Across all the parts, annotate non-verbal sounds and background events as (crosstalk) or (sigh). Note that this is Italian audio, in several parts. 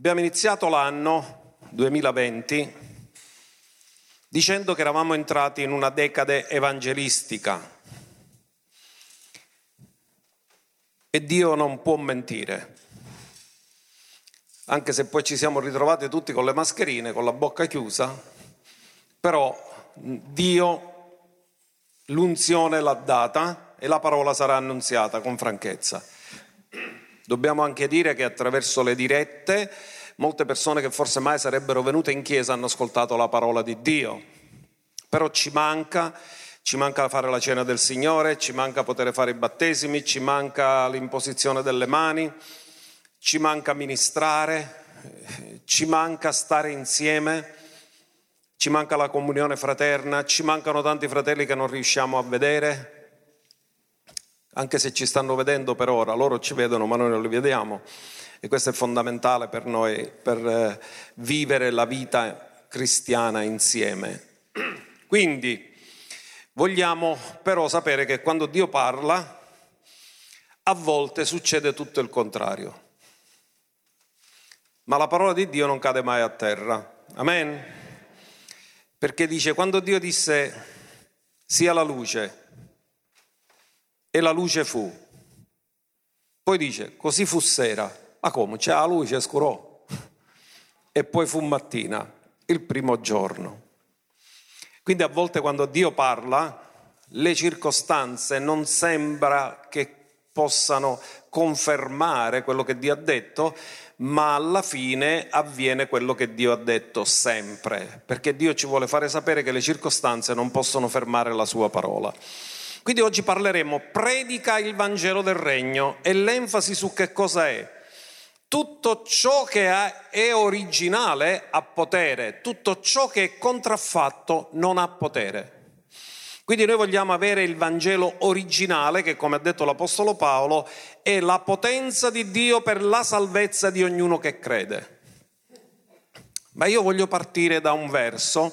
Abbiamo iniziato l'anno 2020 dicendo che eravamo entrati in una decade evangelistica e Dio non può mentire, anche se poi ci siamo ritrovati tutti con le mascherine, con la bocca chiusa, però Dio l'unzione l'ha data e la parola sarà annunziata con franchezza. Dobbiamo anche dire che attraverso le dirette molte persone che forse mai sarebbero venute in chiesa hanno ascoltato la parola di Dio, però ci manca, ci manca fare la cena del Signore, ci manca poter fare i battesimi, ci manca l'imposizione delle mani, ci manca ministrare, ci manca stare insieme, ci manca la comunione fraterna, ci mancano tanti fratelli che non riusciamo a vedere, anche se ci stanno vedendo per ora, loro ci vedono ma noi non li vediamo e questo è fondamentale per noi per eh, vivere la vita cristiana insieme. (clears throat) Quindi vogliamo però sapere che quando Dio parla a volte succede tutto il contrario. Ma la parola di Dio non cade mai a terra. Amen. Perché dice quando Dio disse sia la luce e la luce fu. Poi dice, così fu sera. Ma come? C'è la luce, scurò. E poi fu mattina, il primo giorno. Quindi a volte quando Dio parla, le circostanze non sembra che possano confermare quello che Dio ha detto, ma alla fine avviene quello che Dio ha detto sempre, perché Dio ci vuole fare sapere che le circostanze non possono fermare la sua parola. Quindi oggi parleremo predica il Vangelo del Regno e l'enfasi su che cosa è. Tutto ciò che è originale ha potere, tutto ciò che è contraffatto non ha potere. Quindi noi vogliamo avere il Vangelo originale che, come ha detto l'Apostolo Paolo, è la potenza di Dio per la salvezza di ognuno che crede. Ma io voglio partire da un verso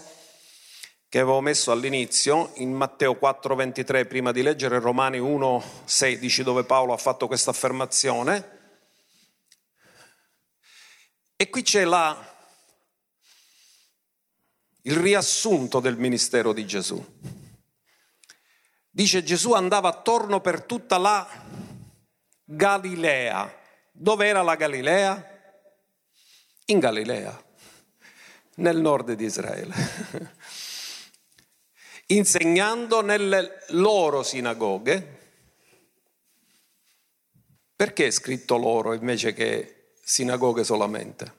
che avevo messo all'inizio in Matteo 4:23 prima di leggere Romani 1:16 dove Paolo ha fatto questa affermazione. E qui c'è la, il riassunto del ministero di Gesù. Dice Gesù andava attorno per tutta la Galilea. Dove era la Galilea? In Galilea, nel nord di Israele (laughs) insegnando nelle loro sinagoghe. Perché è scritto loro invece che sinagoghe solamente?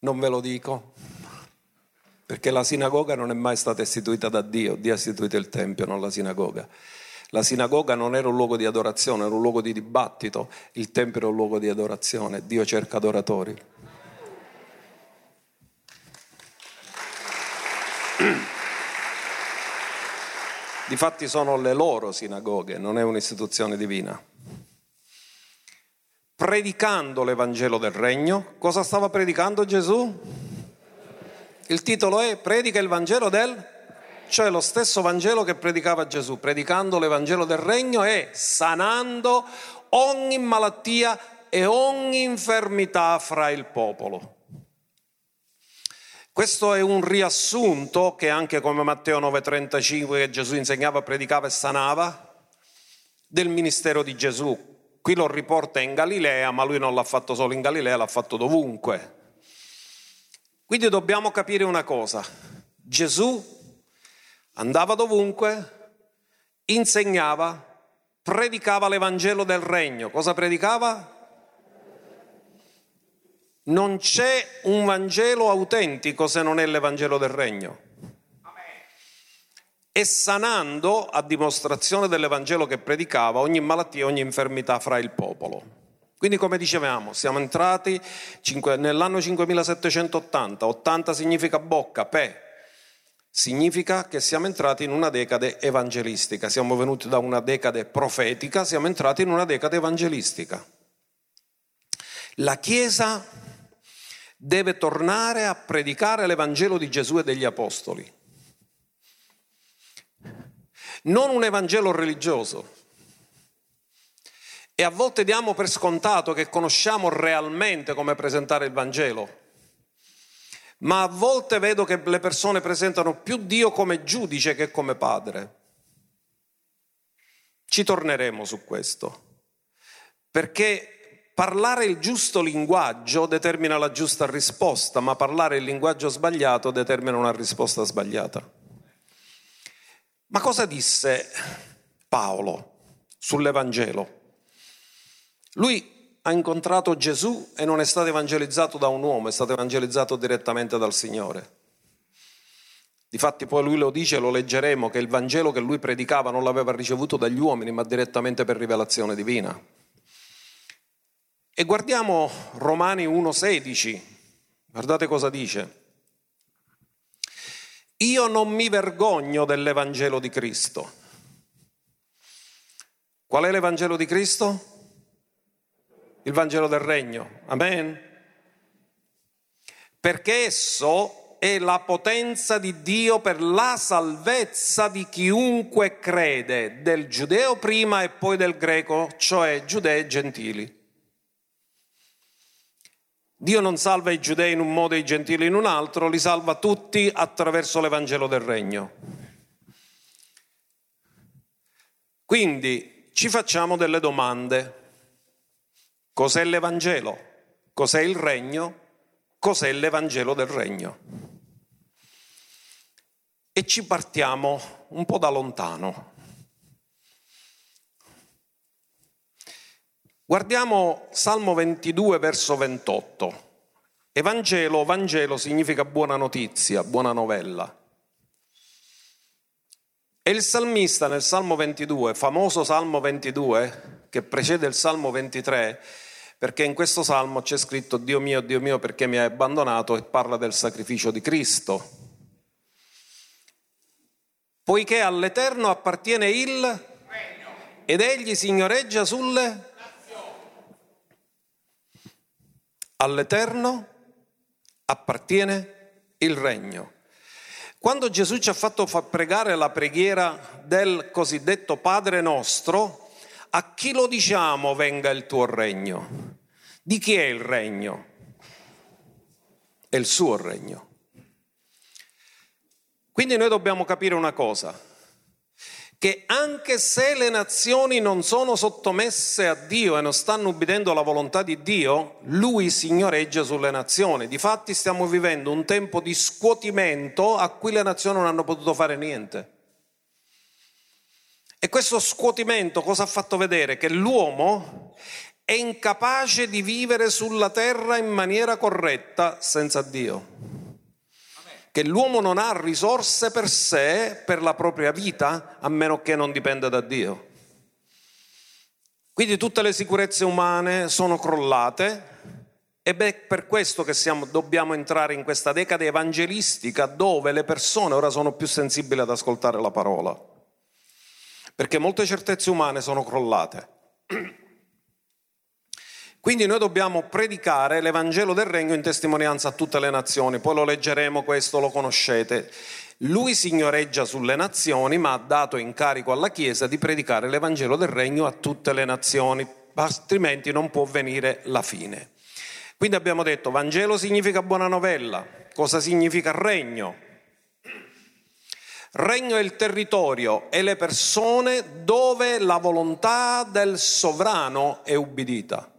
Non ve lo dico, perché la sinagoga non è mai stata istituita da Dio, Dio ha istituito il Tempio, non la sinagoga. La sinagoga non era un luogo di adorazione, era un luogo di dibattito, il Tempio era un luogo di adorazione, Dio cerca adoratori. Difatti sono le loro sinagoghe, non è un'istituzione divina. Predicando l'Evangelo del Regno, cosa stava predicando Gesù? Il titolo è Predica il Vangelo del cioè lo stesso Vangelo che predicava Gesù, predicando l'Evangelo del Regno e sanando ogni malattia e ogni infermità fra il popolo. Questo è un riassunto che anche come Matteo 9:35 che Gesù insegnava, predicava e sanava del ministero di Gesù. Qui lo riporta in Galilea, ma lui non l'ha fatto solo in Galilea, l'ha fatto dovunque. Quindi dobbiamo capire una cosa. Gesù andava dovunque, insegnava, predicava l'Evangelo del Regno. Cosa predicava? Non c'è un Vangelo autentico se non è l'Evangelo del Regno. E sanando, a dimostrazione dell'Evangelo che predicava, ogni malattia, ogni infermità fra il popolo. Quindi come dicevamo, siamo entrati nell'anno 5780, 80 significa bocca, pe, significa che siamo entrati in una decade evangelistica, siamo venuti da una decade profetica, siamo entrati in una decade evangelistica. La Chiesa deve tornare a predicare l'Evangelo di Gesù e degli Apostoli. Non un Evangelo religioso. E a volte diamo per scontato che conosciamo realmente come presentare il Vangelo. Ma a volte vedo che le persone presentano più Dio come giudice che come padre. Ci torneremo su questo. Perché parlare il giusto linguaggio determina la giusta risposta, ma parlare il linguaggio sbagliato determina una risposta sbagliata. Ma cosa disse Paolo sull'Evangelo? Lui ha incontrato Gesù e non è stato evangelizzato da un uomo, è stato evangelizzato direttamente dal Signore. Difatti poi lui lo dice, lo leggeremo, che il Vangelo che lui predicava non l'aveva ricevuto dagli uomini, ma direttamente per rivelazione divina. E guardiamo Romani 1,16, guardate cosa dice. Io non mi vergogno dell'Evangelo di Cristo. Qual è l'Evangelo di Cristo? Il Vangelo del Regno. Amen. Perché esso è la potenza di Dio per la salvezza di chiunque crede, del giudeo prima e poi del greco, cioè giudei e gentili. Dio non salva i giudei in un modo e i gentili in un altro, li salva tutti attraverso l'Evangelo del Regno. Quindi ci facciamo delle domande. Cos'è l'Evangelo? Cos'è il Regno? Cos'è l'Evangelo del Regno? E ci partiamo un po' da lontano. Guardiamo Salmo 22, verso 28. Evangelo, Vangelo significa buona notizia, buona novella. E il salmista nel Salmo 22, famoso Salmo 22, che precede il Salmo 23, perché in questo Salmo c'è scritto Dio mio, Dio mio, perché mi hai abbandonato e parla del sacrificio di Cristo. Poiché all'Eterno appartiene il ed egli signoreggia sulle All'Eterno appartiene il regno. Quando Gesù ci ha fatto pregare la preghiera del cosiddetto Padre nostro, a chi lo diciamo venga il tuo regno? Di chi è il regno? È il suo regno. Quindi noi dobbiamo capire una cosa, che anche se le nazioni non sono sottomesse a Dio e non stanno ubbidendo alla volontà di Dio, Lui signoreggia sulle nazioni. Difatti stiamo vivendo un tempo di scuotimento a cui le nazioni non hanno potuto fare niente. E questo scuotimento cosa ha fatto vedere? Che l'uomo è incapace di vivere sulla terra in maniera corretta senza Dio che l'uomo non ha risorse per sé, per la propria vita, a meno che non dipenda da Dio. Quindi tutte le sicurezze umane sono crollate ed è per questo che siamo, dobbiamo entrare in questa decade evangelistica dove le persone ora sono più sensibili ad ascoltare la parola. Perché molte certezze umane sono crollate. (clears throat) Quindi noi dobbiamo predicare l'Evangelo del Regno in testimonianza a tutte le nazioni, poi lo leggeremo questo, lo conoscete. Lui signoreggia sulle nazioni, ma ha dato incarico alla Chiesa di predicare l'Evangelo del Regno a tutte le nazioni, altrimenti non può venire la fine. Quindi abbiamo detto Vangelo significa buona novella, cosa significa regno? Regno è il territorio e le persone dove la volontà del sovrano è ubbidita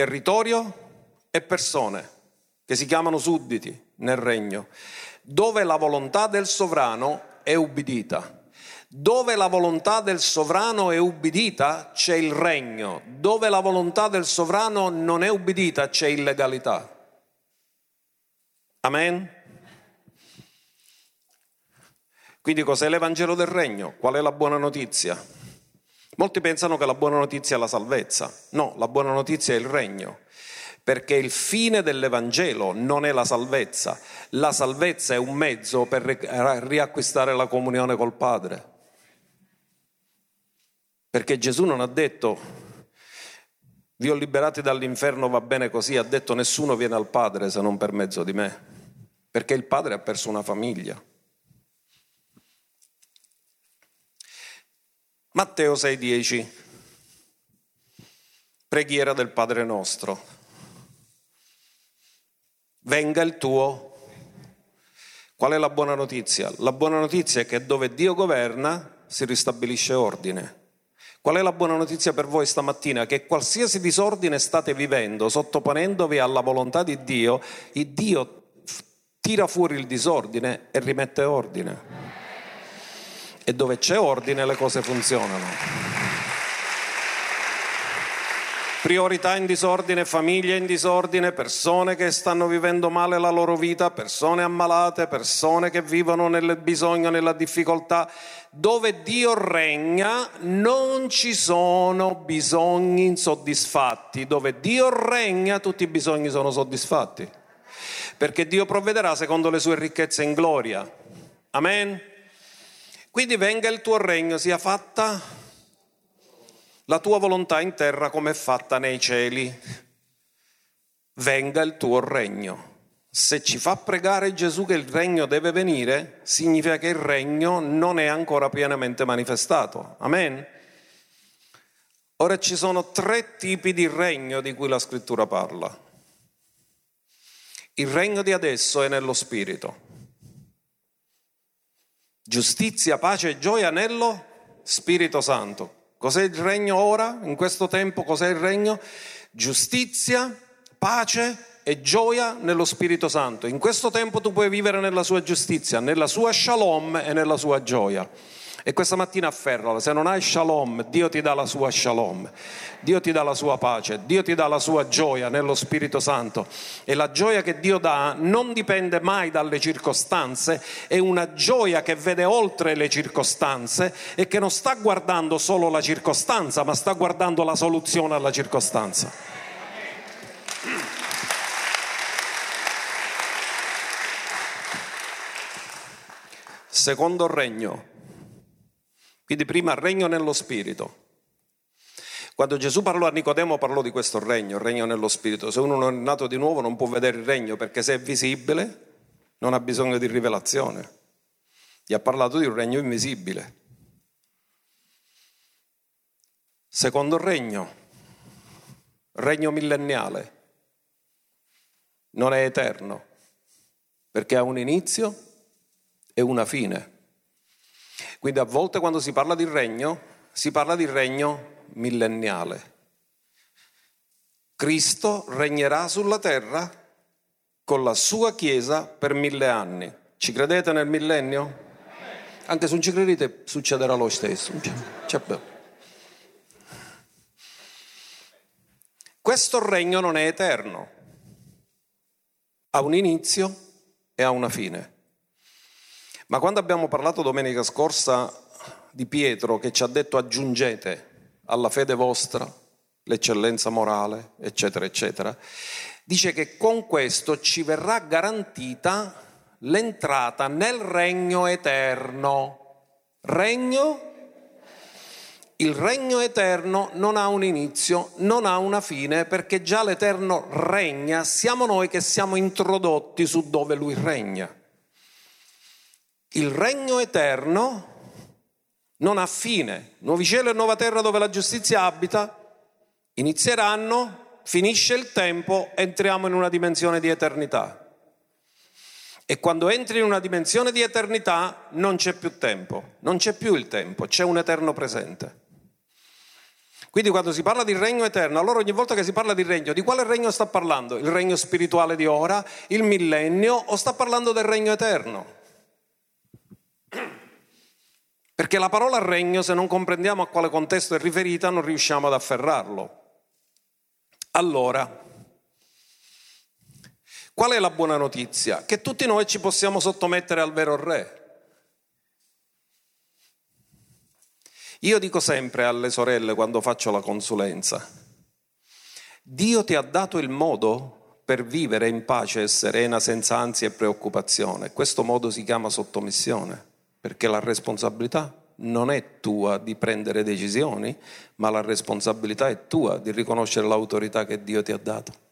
territorio e persone che si chiamano sudditi nel regno, dove la volontà del sovrano è ubbidita. Dove la volontà del sovrano è ubbidita c'è il regno, dove la volontà del sovrano non è ubbidita c'è illegalità. Amen? Quindi cos'è l'Evangelo del Regno? Qual è la buona notizia? Molti pensano che la buona notizia è la salvezza. No, la buona notizia è il regno. Perché il fine dell'Evangelo non è la salvezza. La salvezza è un mezzo per riacquistare la comunione col Padre. Perché Gesù non ha detto vi ho liberati dall'inferno, va bene così, ha detto nessuno viene al Padre se non per mezzo di me. Perché il Padre ha perso una famiglia. Matteo 6:10. preghiera del Padre nostro. Venga il tuo. Qual è la buona notizia? La buona notizia è che dove Dio governa si ristabilisce ordine. Qual è la buona notizia per voi stamattina? Che qualsiasi disordine state vivendo, sottoponendovi alla volontà di Dio, Dio tira fuori il disordine e rimette ordine. E dove c'è ordine le cose funzionano priorità in disordine, famiglie in disordine, persone che stanno vivendo male la loro vita, persone ammalate, persone che vivono nel bisogno, nella difficoltà. Dove Dio regna non ci sono bisogni insoddisfatti, dove Dio regna tutti i bisogni sono soddisfatti, perché Dio provvederà secondo le sue ricchezze in gloria. Amen. Quindi venga il tuo regno, sia fatta la tua volontà in terra come è fatta nei cieli. Venga il tuo regno. Se ci fa pregare Gesù che il regno deve venire, significa che il regno non è ancora pienamente manifestato. Amen. Ora ci sono tre tipi di regno di cui la scrittura parla. Il regno di adesso è nello spirito. Giustizia, pace e gioia nello Spirito Santo. Cos'è il regno ora, in questo tempo? Cos'è il regno? Giustizia, pace e gioia nello Spirito Santo. In questo tempo tu puoi vivere nella sua giustizia, nella sua shalom e nella sua gioia. E questa mattina afferrala, se non hai shalom, Dio ti dà la sua shalom, Dio ti dà la sua pace, Dio ti dà la sua gioia nello Spirito Santo. E la gioia che Dio dà non dipende mai dalle circostanze, è una gioia che vede oltre le circostanze e che non sta guardando solo la circostanza, ma sta guardando la soluzione alla circostanza. Secondo regno, quindi prima regno nello spirito. Quando Gesù parlò a Nicodemo parlò di questo regno, il regno nello spirito. Se uno non è nato di nuovo non può vedere il regno perché se è visibile non ha bisogno di rivelazione. Gli ha parlato di un regno invisibile. Secondo regno, regno millenniale, non è eterno perché ha un inizio e una fine. Quindi a volte quando si parla di regno, si parla di regno millenniale. Cristo regnerà sulla terra con la sua Chiesa per mille anni. Ci credete nel millennio? Anche se non ci credete succederà lo stesso. Questo regno non è eterno, ha un inizio e ha una fine. Ma quando abbiamo parlato domenica scorsa di Pietro che ci ha detto aggiungete alla fede vostra l'eccellenza morale, eccetera, eccetera, dice che con questo ci verrà garantita l'entrata nel regno eterno. Regno? Il regno eterno non ha un inizio, non ha una fine, perché già l'eterno regna, siamo noi che siamo introdotti su dove lui regna. Il regno eterno non ha fine. Nuovi cielo e nuova terra dove la giustizia abita inizieranno, finisce il tempo, entriamo in una dimensione di eternità. E quando entri in una dimensione di eternità non c'è più tempo, non c'è più il tempo, c'è un eterno presente. Quindi quando si parla di regno eterno, allora ogni volta che si parla di regno, di quale regno sta parlando? Il regno spirituale di ora, il millennio o sta parlando del regno eterno? Perché la parola regno, se non comprendiamo a quale contesto è riferita, non riusciamo ad afferrarlo. Allora, qual è la buona notizia? Che tutti noi ci possiamo sottomettere al vero re. Io dico sempre alle sorelle quando faccio la consulenza, Dio ti ha dato il modo per vivere in pace e serena senza ansia e preoccupazione. Questo modo si chiama sottomissione perché la responsabilità non è tua di prendere decisioni, ma la responsabilità è tua di riconoscere l'autorità che Dio ti ha dato.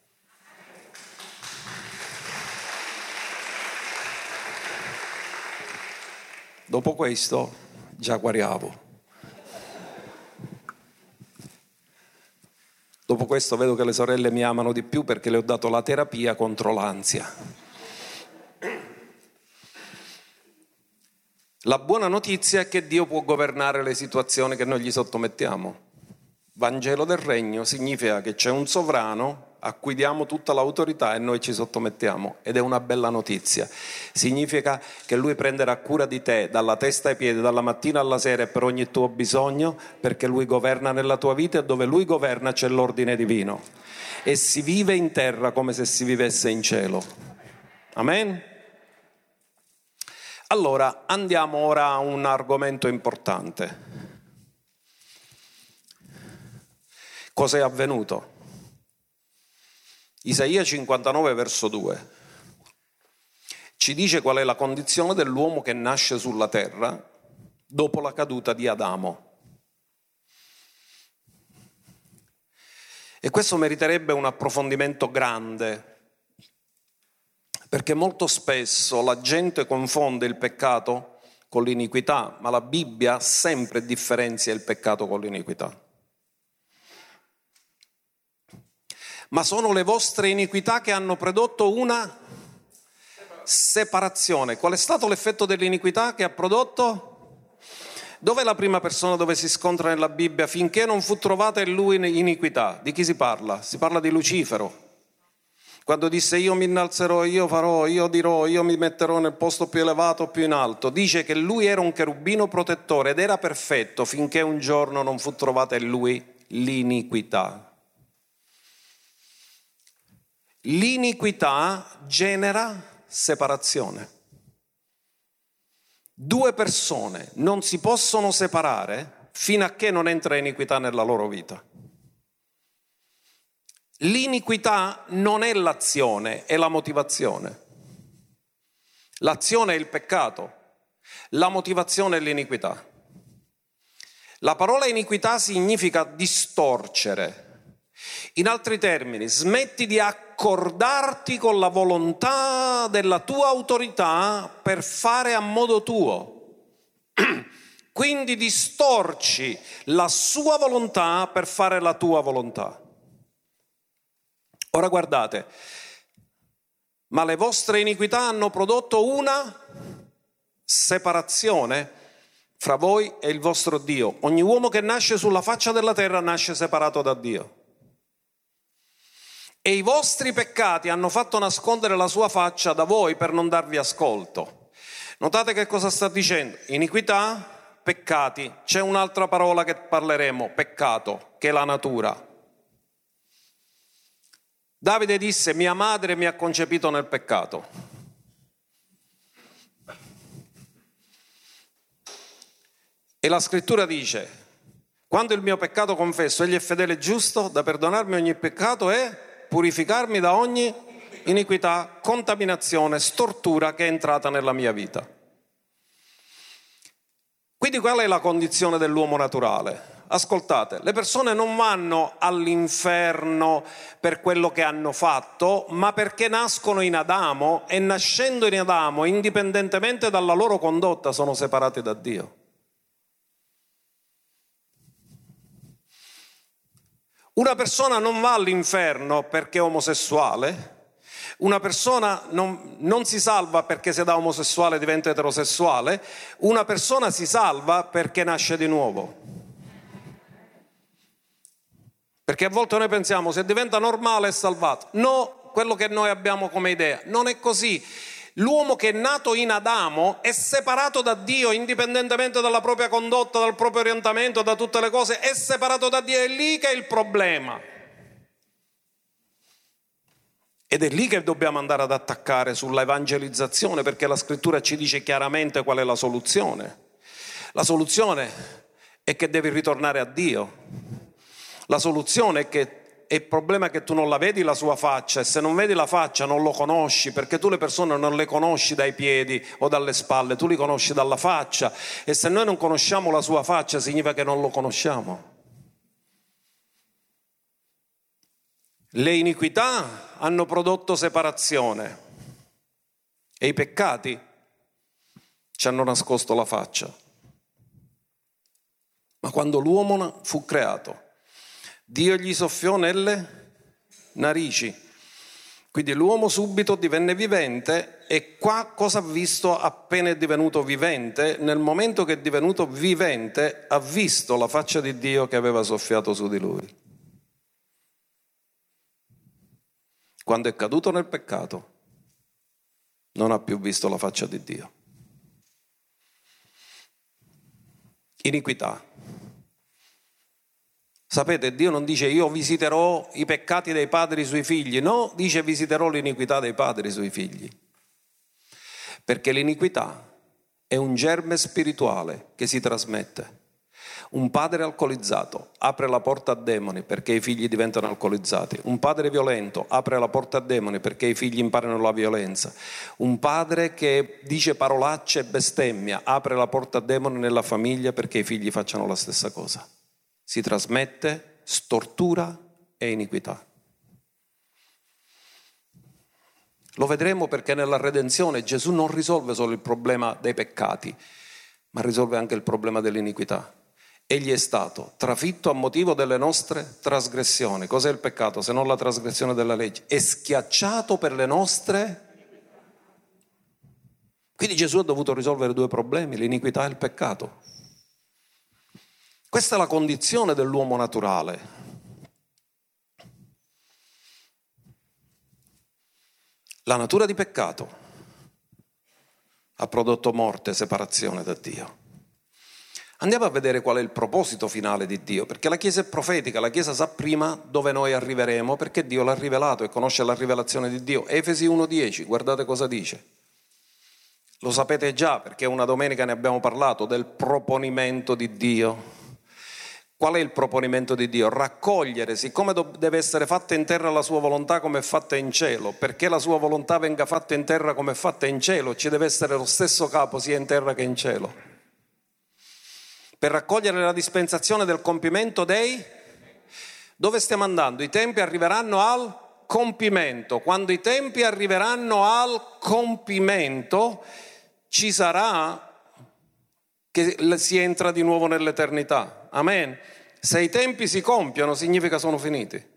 Dopo questo già guariavo. Dopo questo vedo che le sorelle mi amano di più perché le ho dato la terapia contro l'ansia. La buona notizia è che Dio può governare le situazioni che noi gli sottomettiamo. Vangelo del Regno significa che c'è un sovrano a cui diamo tutta l'autorità e noi ci sottomettiamo ed è una bella notizia. Significa che lui prenderà cura di te dalla testa ai piedi, dalla mattina alla sera e per ogni tuo bisogno, perché lui governa nella tua vita e dove lui governa c'è l'ordine divino. E si vive in terra come se si vivesse in cielo. Amen? Allora, andiamo ora a un argomento importante. Cos'è avvenuto? Isaia 59 verso 2 ci dice qual è la condizione dell'uomo che nasce sulla terra dopo la caduta di Adamo. E questo meriterebbe un approfondimento grande, perché molto spesso la gente confonde il peccato con l'iniquità, ma la Bibbia sempre differenzia il peccato con l'iniquità. ma sono le vostre iniquità che hanno prodotto una separazione. Qual è stato l'effetto dell'iniquità che ha prodotto? Dov'è la prima persona dove si scontra nella Bibbia finché non fu trovata in lui iniquità? Di chi si parla? Si parla di Lucifero. Quando disse io mi innalzerò, io farò, io dirò, io mi metterò nel posto più elevato, più in alto, dice che lui era un cherubino protettore ed era perfetto finché un giorno non fu trovata in lui l'iniquità. L'iniquità genera separazione. Due persone non si possono separare fino a che non entra iniquità nella loro vita. L'iniquità non è l'azione, è la motivazione. L'azione è il peccato, la motivazione è l'iniquità. La parola iniquità significa distorcere. In altri termini, smetti di accordarti con la volontà della tua autorità per fare a modo tuo. (clears throat) Quindi distorci la sua volontà per fare la tua volontà. Ora guardate, ma le vostre iniquità hanno prodotto una separazione fra voi e il vostro Dio. Ogni uomo che nasce sulla faccia della terra nasce separato da Dio e i vostri peccati hanno fatto nascondere la sua faccia da voi per non darvi ascolto. Notate che cosa sta dicendo? Iniquità, peccati. C'è un'altra parola che parleremo, peccato, che è la natura. Davide disse, mia madre mi ha concepito nel peccato. E la scrittura dice, quando il mio peccato confesso, egli è fedele e giusto da perdonarmi ogni peccato e purificarmi da ogni iniquità, contaminazione, stortura che è entrata nella mia vita. Quindi qual è la condizione dell'uomo naturale? Ascoltate, le persone non vanno all'inferno per quello che hanno fatto, ma perché nascono in Adamo e nascendo in Adamo, indipendentemente dalla loro condotta, sono separati da Dio. Una persona non va all'inferno perché è omosessuale, una persona non, non, si salva perché se da omosessuale diventa eterosessuale, una persona si salva perché nasce di nuovo. Perché a volte noi pensiamo se diventa normale è salvato. No, quello che noi abbiamo come idea. Non è così. L'uomo che è nato in Adamo è separato da Dio indipendentemente dalla propria condotta, dal proprio orientamento, da tutte le cose, è separato da Dio, è lì che è il problema. Ed è lì che dobbiamo andare ad attaccare sulla evangelizzazione, perché la scrittura ci dice chiaramente qual è la soluzione. La soluzione è che devi ritornare a Dio. La soluzione è che il problema è che tu non la vedi la sua faccia e se non vedi la faccia non lo conosci perché tu le persone non le conosci dai piedi o dalle spalle, tu li conosci dalla faccia e se noi non conosciamo la sua faccia significa che non lo conosciamo. Le iniquità hanno prodotto separazione e i peccati ci hanno nascosto la faccia. Ma quando l'uomo fu creato, Dio gli soffiò nelle narici. Quindi l'uomo subito divenne vivente e qua cosa ha visto appena è divenuto vivente? Nel momento che è divenuto vivente ha visto la faccia di Dio che aveva soffiato su di lui. Quando è caduto nel peccato non ha più visto la faccia di Dio. Iniquità. Sapete, Dio non dice io visiterò i peccati dei padri sui figli, no, dice visiterò l'iniquità dei padri sui figli. Perché l'iniquità è un germe spirituale che si trasmette. Un padre alcolizzato apre la porta a demoni perché i figli diventano alcolizzati. Un padre violento apre la porta a demoni perché i figli imparano la violenza. Un padre che dice parolacce e bestemmia apre la porta a demoni nella famiglia perché i figli facciano la stessa cosa si trasmette stortura e iniquità. Lo vedremo perché nella redenzione Gesù non risolve solo il problema dei peccati, ma risolve anche il problema dell'iniquità. Egli è stato trafitto a motivo delle nostre trasgressioni. Cos'è il peccato se non la trasgressione della legge? È schiacciato per le nostre... Quindi Gesù ha dovuto risolvere due problemi, l'iniquità e il peccato. Questa è la condizione dell'uomo naturale. La natura di peccato ha prodotto morte e separazione da Dio. Andiamo a vedere qual è il proposito finale di Dio, perché la Chiesa è profetica, la Chiesa sa prima dove noi arriveremo, perché Dio l'ha rivelato e conosce la rivelazione di Dio. Efesi 1.10, guardate cosa dice. Lo sapete già, perché una domenica ne abbiamo parlato del proponimento di Dio. Qual è il proponimento di Dio? Raccogliere, siccome deve essere fatta in terra la sua volontà come è fatta in cielo, perché la sua volontà venga fatta in terra come è fatta in cielo, ci deve essere lo stesso capo sia in terra che in cielo. Per raccogliere la dispensazione del compimento dei... Dove stiamo andando? I tempi arriveranno al compimento. Quando i tempi arriveranno al compimento, ci sarà che si entra di nuovo nell'eternità. Amen. Se i tempi si compiono significa sono finiti.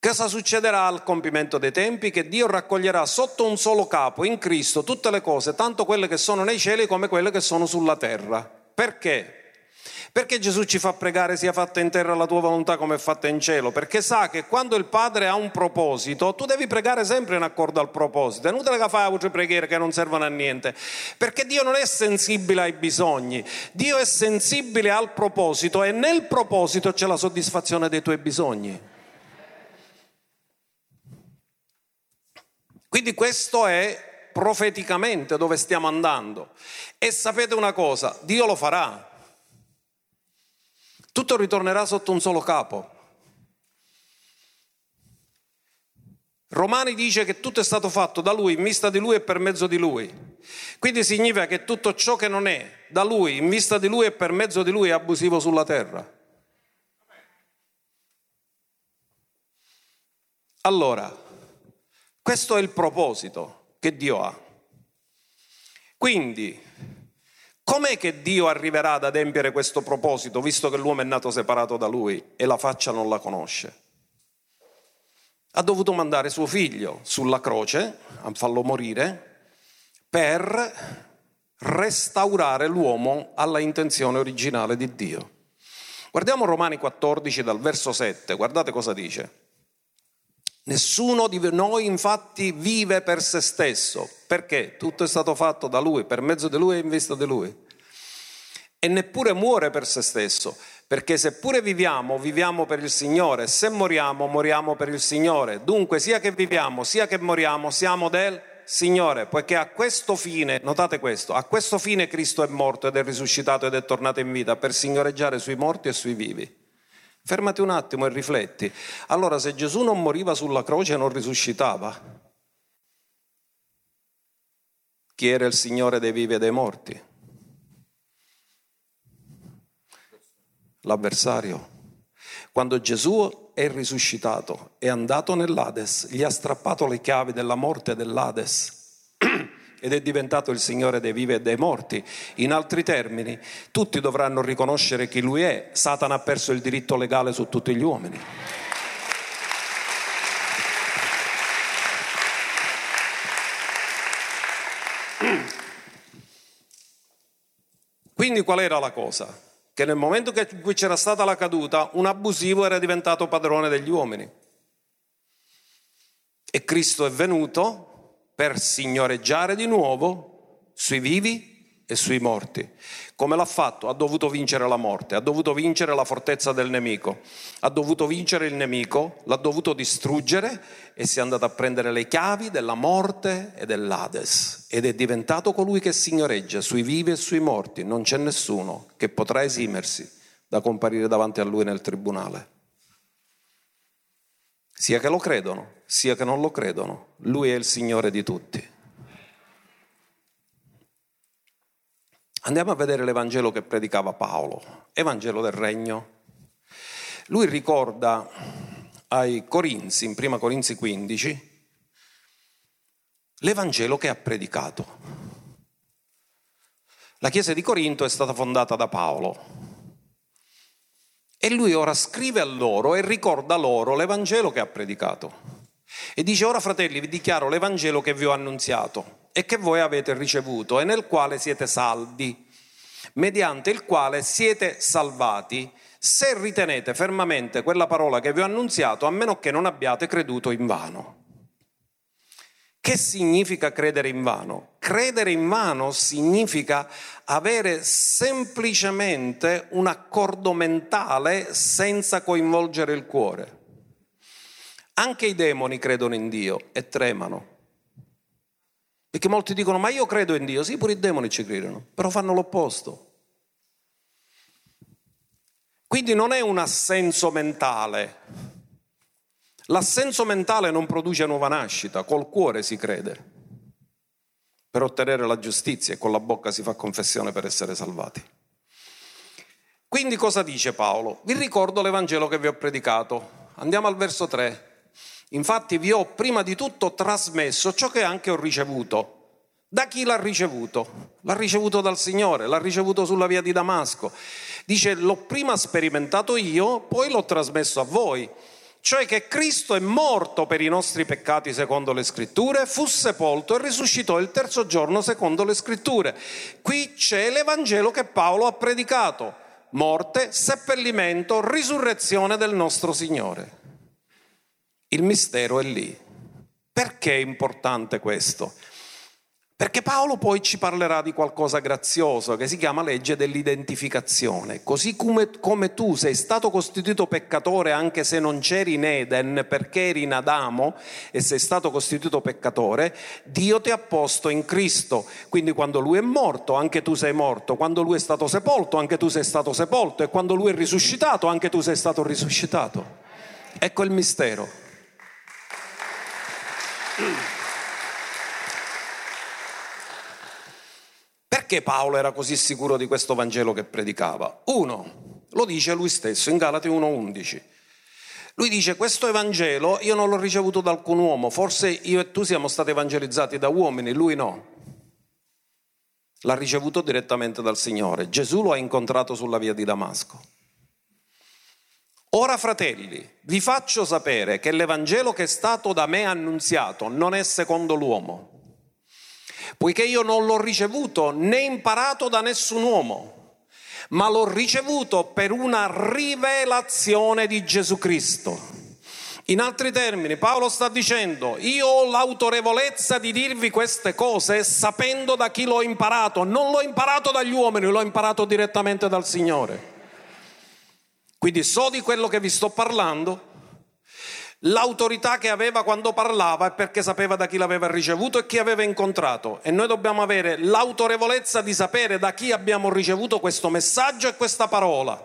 Cosa succederà al compimento dei tempi? Che Dio raccoglierà sotto un solo capo, in Cristo, tutte le cose, tanto quelle che sono nei cieli come quelle che sono sulla terra. Perché? Perché Gesù ci fa pregare sia fatta in terra la tua volontà come è fatta in cielo? Perché sa che quando il Padre ha un proposito, tu devi pregare sempre in accordo al proposito. È inutile che fai altre preghiere che non servono a niente. Perché Dio non è sensibile ai bisogni, Dio è sensibile al proposito e nel proposito c'è la soddisfazione dei tuoi bisogni. Quindi questo è profeticamente dove stiamo andando. E sapete una cosa, Dio lo farà. Tutto ritornerà sotto un solo capo. Romani dice che tutto è stato fatto da lui, in vista di lui e per mezzo di lui. Quindi significa che tutto ciò che non è da lui, in vista di lui e per mezzo di lui è abusivo sulla terra. Allora, questo è il proposito che Dio ha. Quindi, Com'è che Dio arriverà ad adempiere questo proposito, visto che l'uomo è nato separato da lui e la faccia non la conosce? Ha dovuto mandare suo figlio sulla croce, a farlo morire, per restaurare l'uomo alla intenzione originale di Dio. Guardiamo Romani 14 dal verso 7, guardate cosa dice. Nessuno di noi infatti vive per se stesso, perché tutto è stato fatto da Lui, per mezzo di Lui e in vista di Lui. E neppure muore per se stesso, perché seppure viviamo, viviamo per il Signore, se moriamo, moriamo per il Signore. Dunque, sia che viviamo, sia che moriamo, siamo del Signore, poiché a questo fine, notate questo, a questo fine Cristo è morto ed è risuscitato ed è tornato in vita, per signoreggiare sui morti e sui vivi. Fermati un attimo e rifletti. Allora, se Gesù non moriva sulla croce e non risuscitava, chi era il Signore dei vivi e dei morti? L'avversario. Quando Gesù è risuscitato, è andato nell'Ades, gli ha strappato le chiavi della morte dell'Ades. Ed è diventato il Signore dei vivi e dei morti. In altri termini, tutti dovranno riconoscere chi Lui è. Satana ha perso il diritto legale su tutti gli uomini. Quindi qual era la cosa? Che nel momento in cui c'era stata la caduta, un abusivo era diventato padrone degli uomini. E Cristo è venuto per signoreggiare di nuovo sui vivi e sui morti. Come l'ha fatto? Ha dovuto vincere la morte, ha dovuto vincere la fortezza del nemico, ha dovuto vincere il nemico, l'ha dovuto distruggere e si è andato a prendere le chiavi della morte e dell'Ades ed è diventato colui che signoreggia sui vivi e sui morti. Non c'è nessuno che potrà esimersi da comparire davanti a lui nel tribunale. Sia che lo credono, sia che non lo credono, lui è il Signore di tutti. Andiamo a vedere l'Evangelo che predicava Paolo, Evangelo del Regno. Lui ricorda ai Corinzi, in 1 Corinzi 15, l'Evangelo che ha predicato. La chiesa di Corinto è stata fondata da Paolo e lui ora scrive a loro e ricorda loro l'Evangelo che ha predicato. E dice, ora fratelli, vi dichiaro l'Evangelo che vi ho annunziato e che voi avete ricevuto e nel quale siete saldi, mediante il quale siete salvati, se ritenete fermamente quella parola che vi ho annunziato, a meno che non abbiate creduto in vano. Che significa credere in vano? Credere in vano significa avere semplicemente un accordo mentale senza coinvolgere il cuore. Anche i demoni credono in Dio e tremano. Perché molti dicono, ma io credo in Dio. Sì, pure i demoni ci credono, però fanno l'opposto. Quindi non è un assenso mentale. L'assenso mentale non produce nuova nascita, col cuore si crede per ottenere la giustizia e con la bocca si fa confessione per essere salvati. Quindi cosa dice Paolo? Vi ricordo l'Evangelo che vi ho predicato. Andiamo al verso 3. Infatti vi ho prima di tutto trasmesso ciò che anche ho ricevuto. Da chi l'ha ricevuto? L'ha ricevuto dal Signore, l'ha ricevuto sulla via di Damasco. Dice, l'ho prima sperimentato io, poi l'ho trasmesso a voi. Cioè che Cristo è morto per i nostri peccati secondo le scritture, fu sepolto e risuscitò il terzo giorno secondo le scritture. Qui c'è l'Evangelo che Paolo ha predicato. Morte, seppellimento, risurrezione del nostro Signore. Il mistero è lì. Perché è importante questo? Perché Paolo poi ci parlerà di qualcosa grazioso che si chiama legge dell'identificazione. Così come, come, tu sei stato costituito peccatore anche se non c'eri in Eden perché eri in Adamo e sei stato costituito peccatore, Dio ti ha posto in Cristo. Quindi quando lui è morto anche tu sei morto, quando lui è stato sepolto anche tu sei stato sepolto e quando lui è risuscitato anche tu sei stato risuscitato. Ecco il mistero. Perché Paolo era così sicuro di questo Vangelo che predicava? Uno, lo dice lui stesso in Galati 1.11. Lui dice questo Evangelo io non l'ho ricevuto da alcun uomo, forse io e tu siamo stati evangelizzati da uomini, lui no. L'ha ricevuto direttamente dal Signore. Gesù lo ha incontrato sulla via di Damasco. Ora fratelli, vi faccio sapere che l'Evangelo che è stato da me annunziato non è secondo l'uomo, poiché io non l'ho ricevuto né imparato da nessun uomo, ma l'ho ricevuto per una rivelazione di Gesù Cristo. In altri termini, Paolo sta dicendo, io ho l'autorevolezza di dirvi queste cose sapendo da chi l'ho imparato, non l'ho imparato dagli uomini, l'ho imparato direttamente dal Signore. Quindi so di quello che vi sto parlando. L'autorità che aveva quando parlava è perché sapeva da chi l'aveva ricevuto e chi aveva incontrato. E noi dobbiamo avere l'autorevolezza di sapere da chi abbiamo ricevuto questo messaggio e questa parola.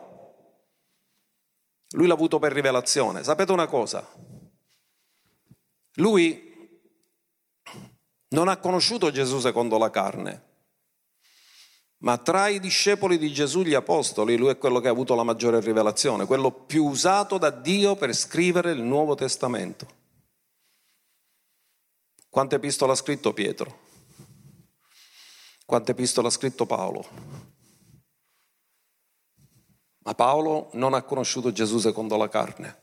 Lui l'ha avuto per rivelazione. Sapete una cosa? Lui non ha conosciuto Gesù secondo la carne, ma tra i discepoli di Gesù, gli apostoli, lui è quello che ha avuto la maggiore rivelazione, quello più usato da Dio per scrivere il Nuovo Testamento. Quante epistole ha scritto Pietro? Quante epistole ha scritto Paolo? Ma Paolo non ha conosciuto Gesù secondo la carne,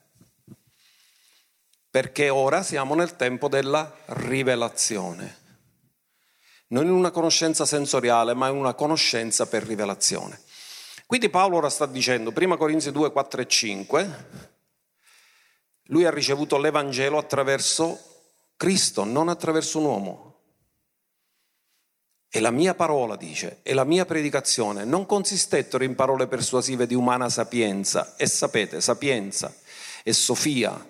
perché ora siamo nel tempo della rivelazione. Non in una conoscenza sensoriale, ma in una conoscenza per rivelazione. Quindi Paolo ora sta dicendo, 1 Corinzi 2, 4 e 5, lui ha ricevuto l'Evangelo attraverso Cristo, non attraverso un uomo. E la mia parola, dice, e la mia predicazione non consistettero in parole persuasive di umana sapienza, e sapete, sapienza e sofia,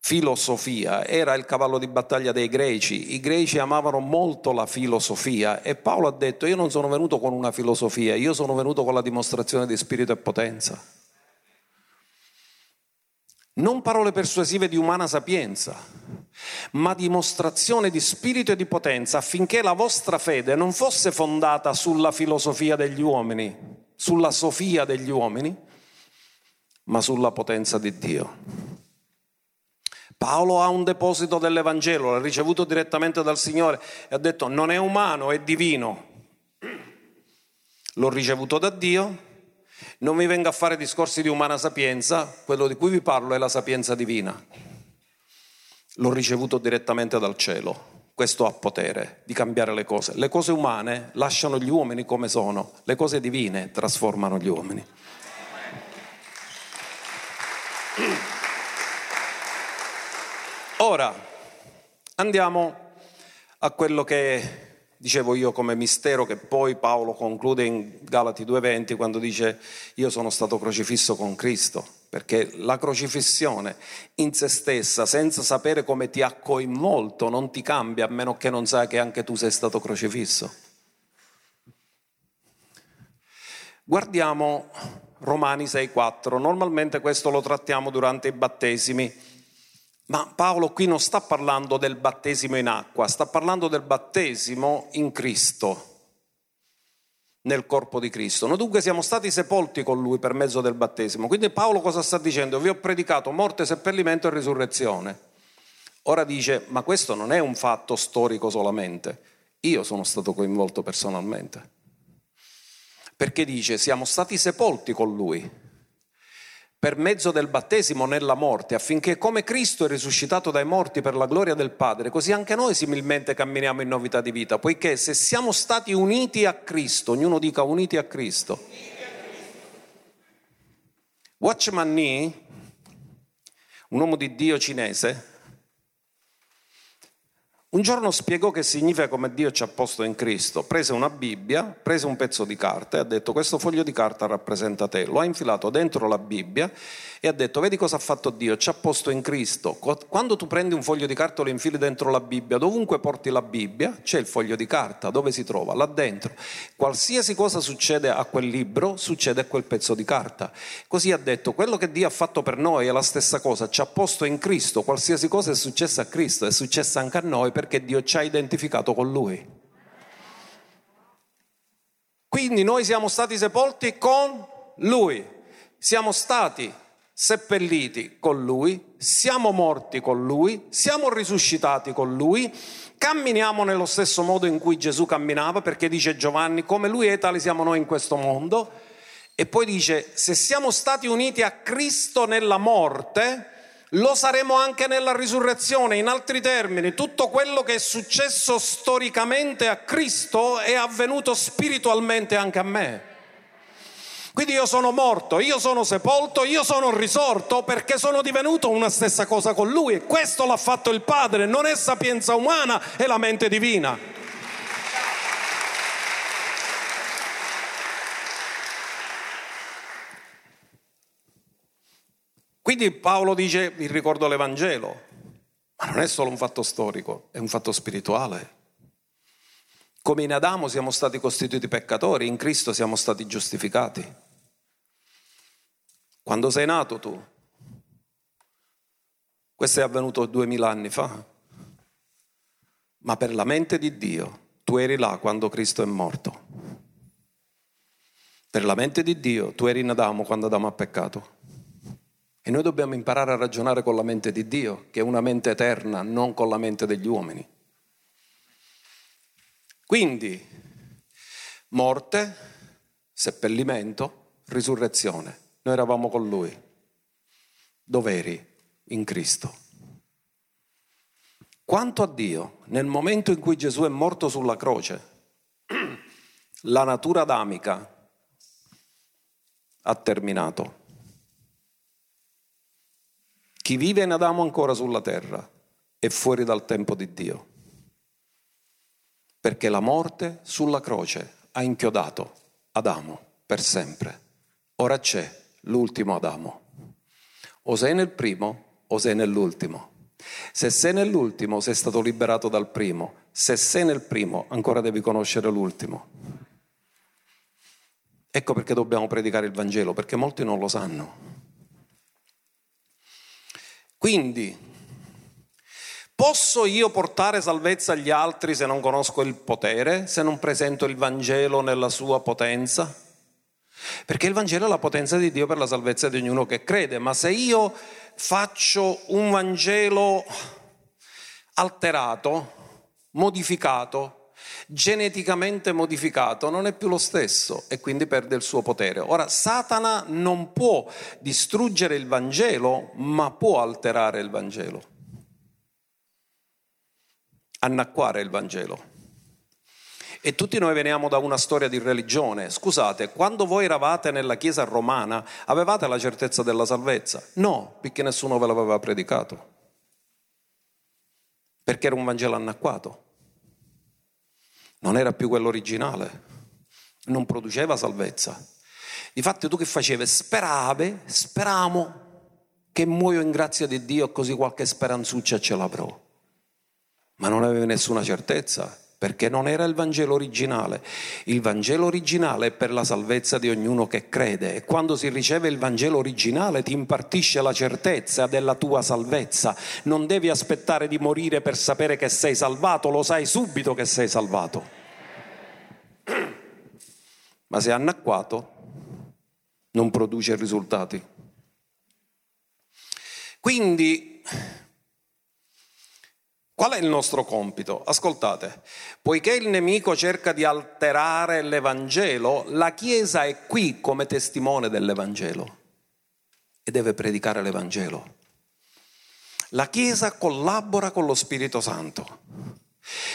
filosofia, era il cavallo di battaglia dei greci. I greci amavano molto la filosofia e Paolo ha detto, io non sono venuto con una filosofia, io sono venuto con la dimostrazione di spirito e potenza. Non parole persuasive di umana sapienza, ma dimostrazione di spirito e di potenza affinché la vostra fede non fosse fondata sulla filosofia degli uomini, sulla sofia degli uomini, ma sulla potenza di Dio. Paolo ha un deposito dell'Evangelo, l'ha ricevuto direttamente dal Signore e ha detto non è umano, è divino. L'ho ricevuto da Dio, non mi venga a fare discorsi di umana sapienza, quello di cui vi parlo è la sapienza divina. L'ho ricevuto direttamente dal cielo. Questo ha potere di cambiare le cose. Le cose umane lasciano gli uomini come sono, le cose divine trasformano gli uomini. Ora andiamo a quello che dicevo io come mistero che poi Paolo conclude in Galati 2.20 quando dice io sono stato crocifisso con Cristo, perché la crocifissione in se stessa, senza sapere come ti ha coinvolto, non ti cambia a meno che non sai che anche tu sei stato crocifisso. Guardiamo Romani 6.4, normalmente questo lo trattiamo durante i battesimi ma Paolo qui non sta parlando del battesimo in acqua, sta parlando del battesimo in Cristo, nel corpo di Cristo. Noi dunque siamo stati sepolti con Lui per mezzo del battesimo. Quindi Paolo cosa sta dicendo? Vi ho predicato morte, seppellimento e risurrezione. Ora dice, ma questo non è un fatto storico solamente. Io sono stato coinvolto personalmente. Perché dice, siamo stati sepolti con Lui per mezzo del battesimo nella morte, affinché come Cristo è risuscitato dai morti per la gloria del Padre, così anche noi similmente camminiamo in novità di vita, poiché se siamo stati uniti a Cristo, ognuno dica uniti a Cristo. Watchman Nee, un uomo di Dio cinese, un giorno spiegò che significa come Dio ci ha posto in Cristo. Prese una Bibbia, prese un pezzo di carta e ha detto questo foglio di carta rappresenta te. Lo ha infilato dentro la Bibbia e ha detto vedi cosa ha fatto Dio, ci ha posto in Cristo. Quando tu prendi un foglio di carta e lo infili dentro la Bibbia, dovunque porti la Bibbia c'è il foglio di carta, dove si trova? Là dentro. Qualsiasi cosa succede a quel libro, succede a quel pezzo di carta. Così ha detto quello che Dio ha fatto per noi è la stessa cosa, ci ha posto in Cristo, qualsiasi cosa è successa a Cristo è successa anche a noi perché Dio ci ha identificato con Lui. Quindi noi siamo stati sepolti con Lui, siamo stati seppelliti con Lui, siamo morti con Lui, siamo risuscitati con Lui, camminiamo nello stesso modo in cui Gesù camminava, perché dice Giovanni, come Lui è, tali siamo noi in questo mondo. E poi dice, se siamo stati uniti a Cristo nella morte, lo saremo anche nella risurrezione. In altri termini, tutto quello che è successo storicamente a Cristo è avvenuto spiritualmente anche a me. Quindi io sono morto, io sono sepolto, io sono risorto perché sono divenuto una stessa cosa con lui. E questo l'ha fatto il Padre, non è sapienza umana, è la mente divina. Quindi Paolo dice, vi ricordo l'Evangelo, ma non è solo un fatto storico, è un fatto spirituale. Come in Adamo siamo stati costituiti peccatori, in Cristo siamo stati giustificati. Quando sei nato tu, questo è avvenuto duemila anni fa, ma per la mente di Dio tu eri là quando Cristo è morto. Per la mente di Dio tu eri in Adamo quando Adamo ha peccato. E noi dobbiamo imparare a ragionare con la mente di Dio, che è una mente eterna, non con la mente degli uomini. Quindi, Morte, seppellimento, risurrezione. Noi eravamo con lui. Dove eri? In Cristo. Quanto a Dio, nel momento in cui Gesù è morto sulla croce, (clears throat) la natura adamica ha terminato. Chi vive in Adamo ancora sulla terra è fuori dal tempo di Dio, perché la morte sulla croce ha inchiodato Adamo per sempre. Ora c'è l'ultimo Adamo. O sei nel primo o sei nell'ultimo. Se sei nell'ultimo sei stato liberato dal primo, se sei nel primo ancora devi conoscere l'ultimo. Ecco perché dobbiamo predicare il Vangelo, perché molti non lo sanno. Quindi, posso io portare salvezza agli altri se non conosco il potere, se non presento il Vangelo nella sua potenza? Perché il Vangelo è la potenza di Dio per la salvezza di ognuno che crede, ma se io faccio un Vangelo alterato, modificato, geneticamente modificato, non è più lo stesso e quindi perde il suo potere. Ora, Satana non può distruggere il Vangelo, ma può alterare il Vangelo, annacquare il Vangelo. E tutti noi veniamo da una storia di religione. Scusate, quando voi eravate nella chiesa romana avevate la certezza della salvezza? No, perché nessuno ve l'aveva predicato. Perché era un Vangelo annacquato. Non era più quello originale. Non produceva salvezza. Difatti tu che facevi? Speravi, speramo che muoio in grazia di Dio così qualche speranzuccia ce l'avrò. Ma non avevi nessuna certezza perché non era il Vangelo originale. Il Vangelo originale è per la salvezza di ognuno che crede e quando si riceve il Vangelo originale ti impartisce la certezza della tua salvezza. Non devi aspettare di morire per sapere che sei salvato, lo sai subito che sei salvato. (clears throat) Ma se annacquato non produce risultati. Quindi Qual è il nostro compito? Ascoltate, poiché il nemico cerca di alterare l'Evangelo, la Chiesa è qui come testimone dell'Evangelo e deve predicare l'Evangelo. La Chiesa collabora con lo Spirito Santo.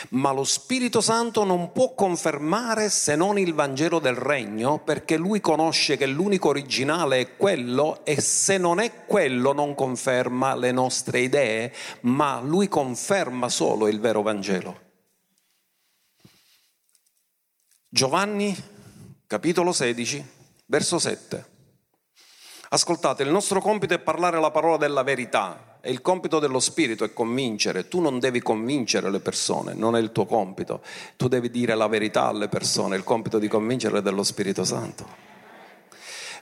Ma lo Spirito Santo non può confermare se non il Vangelo del Regno, perché lui conosce che l'unico originale è quello e se non è quello non conferma le nostre idee, ma lui conferma solo il vero Vangelo. Giovanni, capitolo 16, verso 7. Ascoltate, il nostro compito è parlare la parola della verità e il compito dello Spirito è convincere. Tu non devi convincere le persone, non è il tuo compito. Tu devi dire la verità alle persone, il compito di convincere è dello Spirito Santo.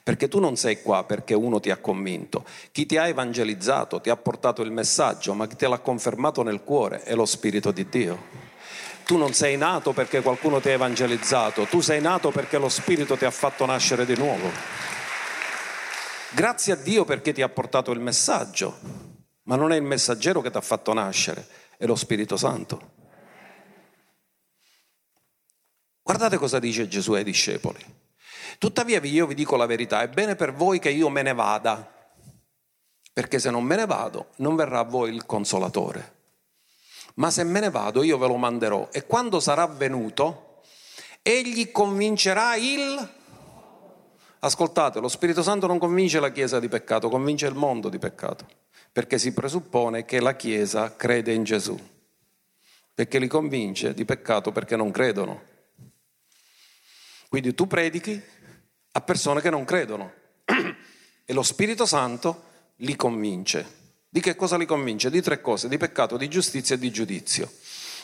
Perché tu non sei qua perché uno ti ha convinto. Chi ti ha evangelizzato, ti ha portato il messaggio, ma chi te l'ha confermato nel cuore è lo Spirito di Dio. Tu non sei nato perché qualcuno ti ha evangelizzato, tu sei nato perché lo Spirito ti ha fatto nascere di nuovo. Grazie a Dio perché ti ha portato il messaggio, ma non è il messaggero che ti ha fatto nascere, è lo Spirito Santo. Guardate cosa dice Gesù ai discepoli. Tuttavia io vi dico la verità, è bene per voi che io me ne vada, perché se non me ne vado non verrà a voi il consolatore. Ma se me ne vado io ve lo manderò e quando sarà venuto, egli convincerà il Ascoltate, lo Spirito Santo non convince la Chiesa di peccato, convince il mondo di peccato, perché si presuppone che la Chiesa crede in Gesù, perché li convince di peccato perché non credono. Quindi tu predichi a persone che non credono (clears throat) e lo Spirito Santo li convince. Di che cosa li convince? Di tre cose, di peccato, di giustizia e di giudizio.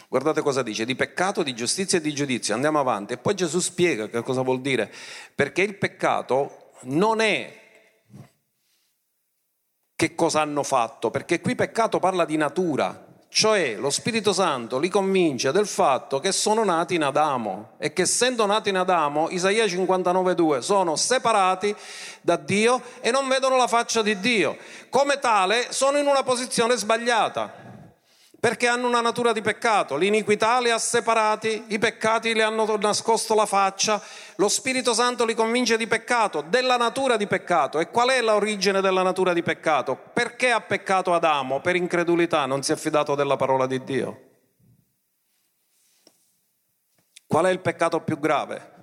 Guardate cosa dice, di peccato, di giustizia e di giudizio. Andiamo avanti. E poi Gesù spiega che cosa vuol dire. Perché il peccato non è che cosa hanno fatto, perché qui peccato parla di natura, cioè lo Spirito Santo li convince del fatto che sono nati in Adamo e che essendo nati in Adamo, Isaia 59,2, sono separati da Dio e non vedono la faccia di Dio. Come tale sono in una posizione sbagliata perché hanno una natura di peccato, l'iniquità li ha separati, i peccati li hanno nascosto la faccia, lo Spirito Santo li convince di peccato, della natura di peccato. E qual è l'origine della natura di peccato? Perché ha peccato Adamo? Per incredulità, non si è fidato della parola di Dio. Qual è il peccato più grave?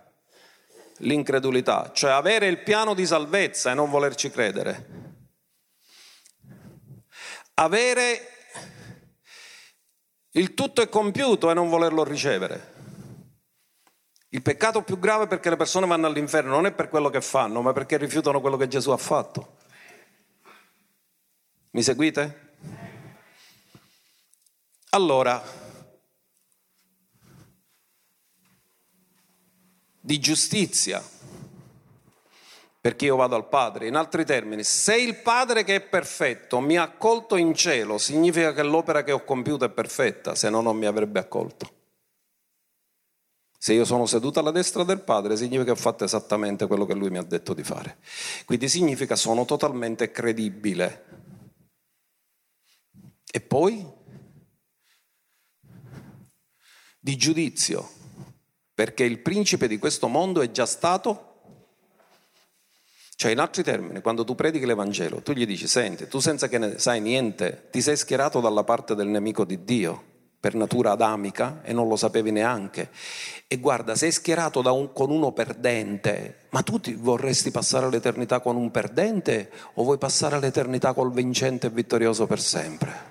L'incredulità, cioè avere il piano di salvezza e non volerci credere. Avere il tutto è compiuto e non volerlo ricevere. Il peccato più grave perché le persone vanno all'inferno non è per quello che fanno, ma perché rifiutano quello che Gesù ha fatto. Mi seguite? Allora, di giustizia, perché io vado al Padre. In altri termini, se il Padre che è perfetto mi ha accolto in cielo, significa che l'opera che ho compiuto è perfetta, se no non mi avrebbe accolto. Se io sono seduto alla destra del Padre, significa che ho fatto esattamente quello che Lui mi ha detto di fare. Quindi significa sono totalmente credibile. E poi di giudizio, perché il principe di questo mondo è già stato cioè, in altri termini, quando tu predichi l'Evangelo, tu gli dici, senti, tu senza che ne sai niente, ti sei schierato dalla parte del nemico di Dio, per natura adamica, e non lo sapevi neanche. E guarda, sei schierato un, con uno perdente, ma tu ti vorresti passare l'eternità con un perdente o vuoi passare l'eternità col vincente e vittorioso per sempre?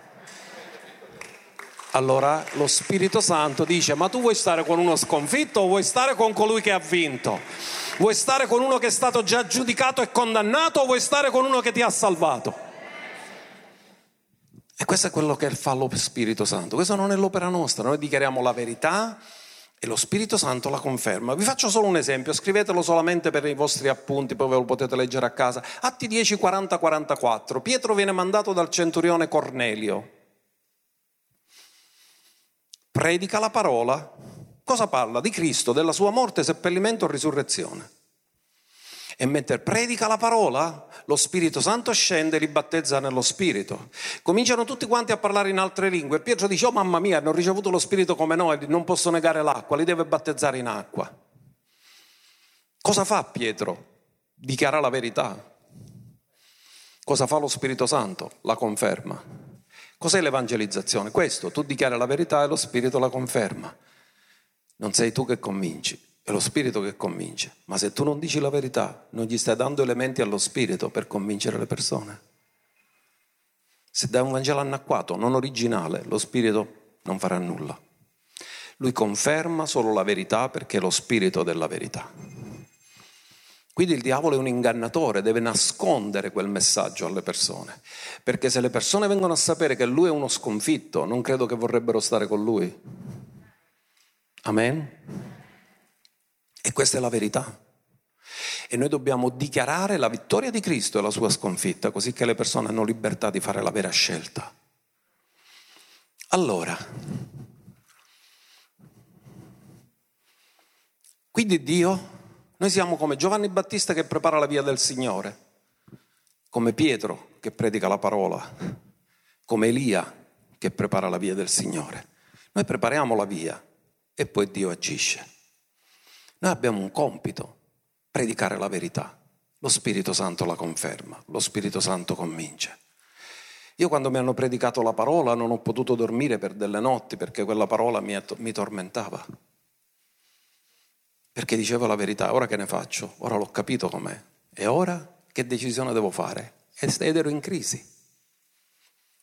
Allora lo Spirito Santo dice, ma tu vuoi stare con uno sconfitto o vuoi stare con colui che ha vinto? Vuoi stare con uno che è stato già giudicato e condannato o vuoi stare con uno che ti ha salvato? E questo è quello che fa lo Spirito Santo. Questa non è l'opera nostra, noi dichiariamo la verità e lo Spirito Santo la conferma. Vi faccio solo un esempio, scrivetelo solamente per i vostri appunti, poi ve lo potete leggere a casa. Atti 10, 40, 44. Pietro viene mandato dal centurione Cornelio predica la parola. Cosa parla? Di Cristo, della sua morte, seppellimento e risurrezione. E mentre predica la parola, lo Spirito Santo scende e li battezza nello Spirito. Cominciano tutti quanti a parlare in altre lingue. Pietro dice, oh mamma mia, hanno ricevuto lo Spirito come noi, non posso negare l'acqua, li deve battezzare in acqua. Cosa fa Pietro? Dichiara la verità. Cosa fa lo Spirito Santo? La conferma. Cos'è l'evangelizzazione? Questo, tu dichiari la verità e lo Spirito la conferma. Non sei tu che convinci, è lo Spirito che convince. Ma se tu non dici la verità, non gli stai dando elementi allo Spirito per convincere le persone. Se dai un Vangelo anacquato, non originale, lo Spirito non farà nulla. Lui conferma solo la verità perché è lo Spirito della verità. Quindi il diavolo è un ingannatore, deve nascondere quel messaggio alle persone, perché se le persone vengono a sapere che lui è uno sconfitto, non credo che vorrebbero stare con lui. Amen? E questa è la verità. E noi dobbiamo dichiarare la vittoria di Cristo e la sua sconfitta, così che le persone hanno libertà di fare la vera scelta. Allora, quindi Dio noi siamo come Giovanni Battista che prepara la via del Signore, come Pietro che predica la parola, come Elia che prepara la via del Signore. Noi prepariamo la via e poi Dio agisce. Noi abbiamo un compito, predicare la verità. Lo Spirito Santo la conferma, lo Spirito Santo convince. Io quando mi hanno predicato la parola non ho potuto dormire per delle notti perché quella parola mi, mi tormentava perché dicevo la verità, ora che ne faccio? Ora l'ho capito com'è. E ora che decisione devo fare? Ed ero in crisi.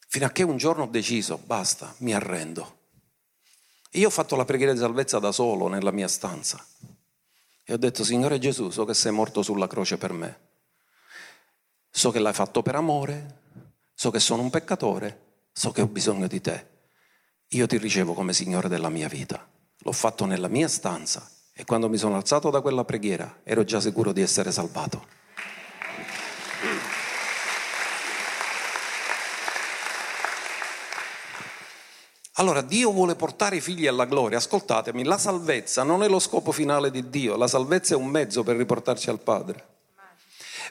Fino a che un giorno ho deciso, basta, mi arrendo. Io ho fatto la preghiera di salvezza da solo nella mia stanza. E ho detto, Signore Gesù, so che sei morto sulla croce per me. So che l'hai fatto per amore, so che sono un peccatore, so che ho bisogno di te. Io ti ricevo come Signore della mia vita. L'ho fatto nella mia stanza e quando mi sono alzato da quella preghiera ero già sicuro di essere salvato. Allora Dio vuole portare i figli alla gloria. Ascoltatemi, la salvezza non è lo scopo finale di Dio, la salvezza è un mezzo per riportarci al Padre.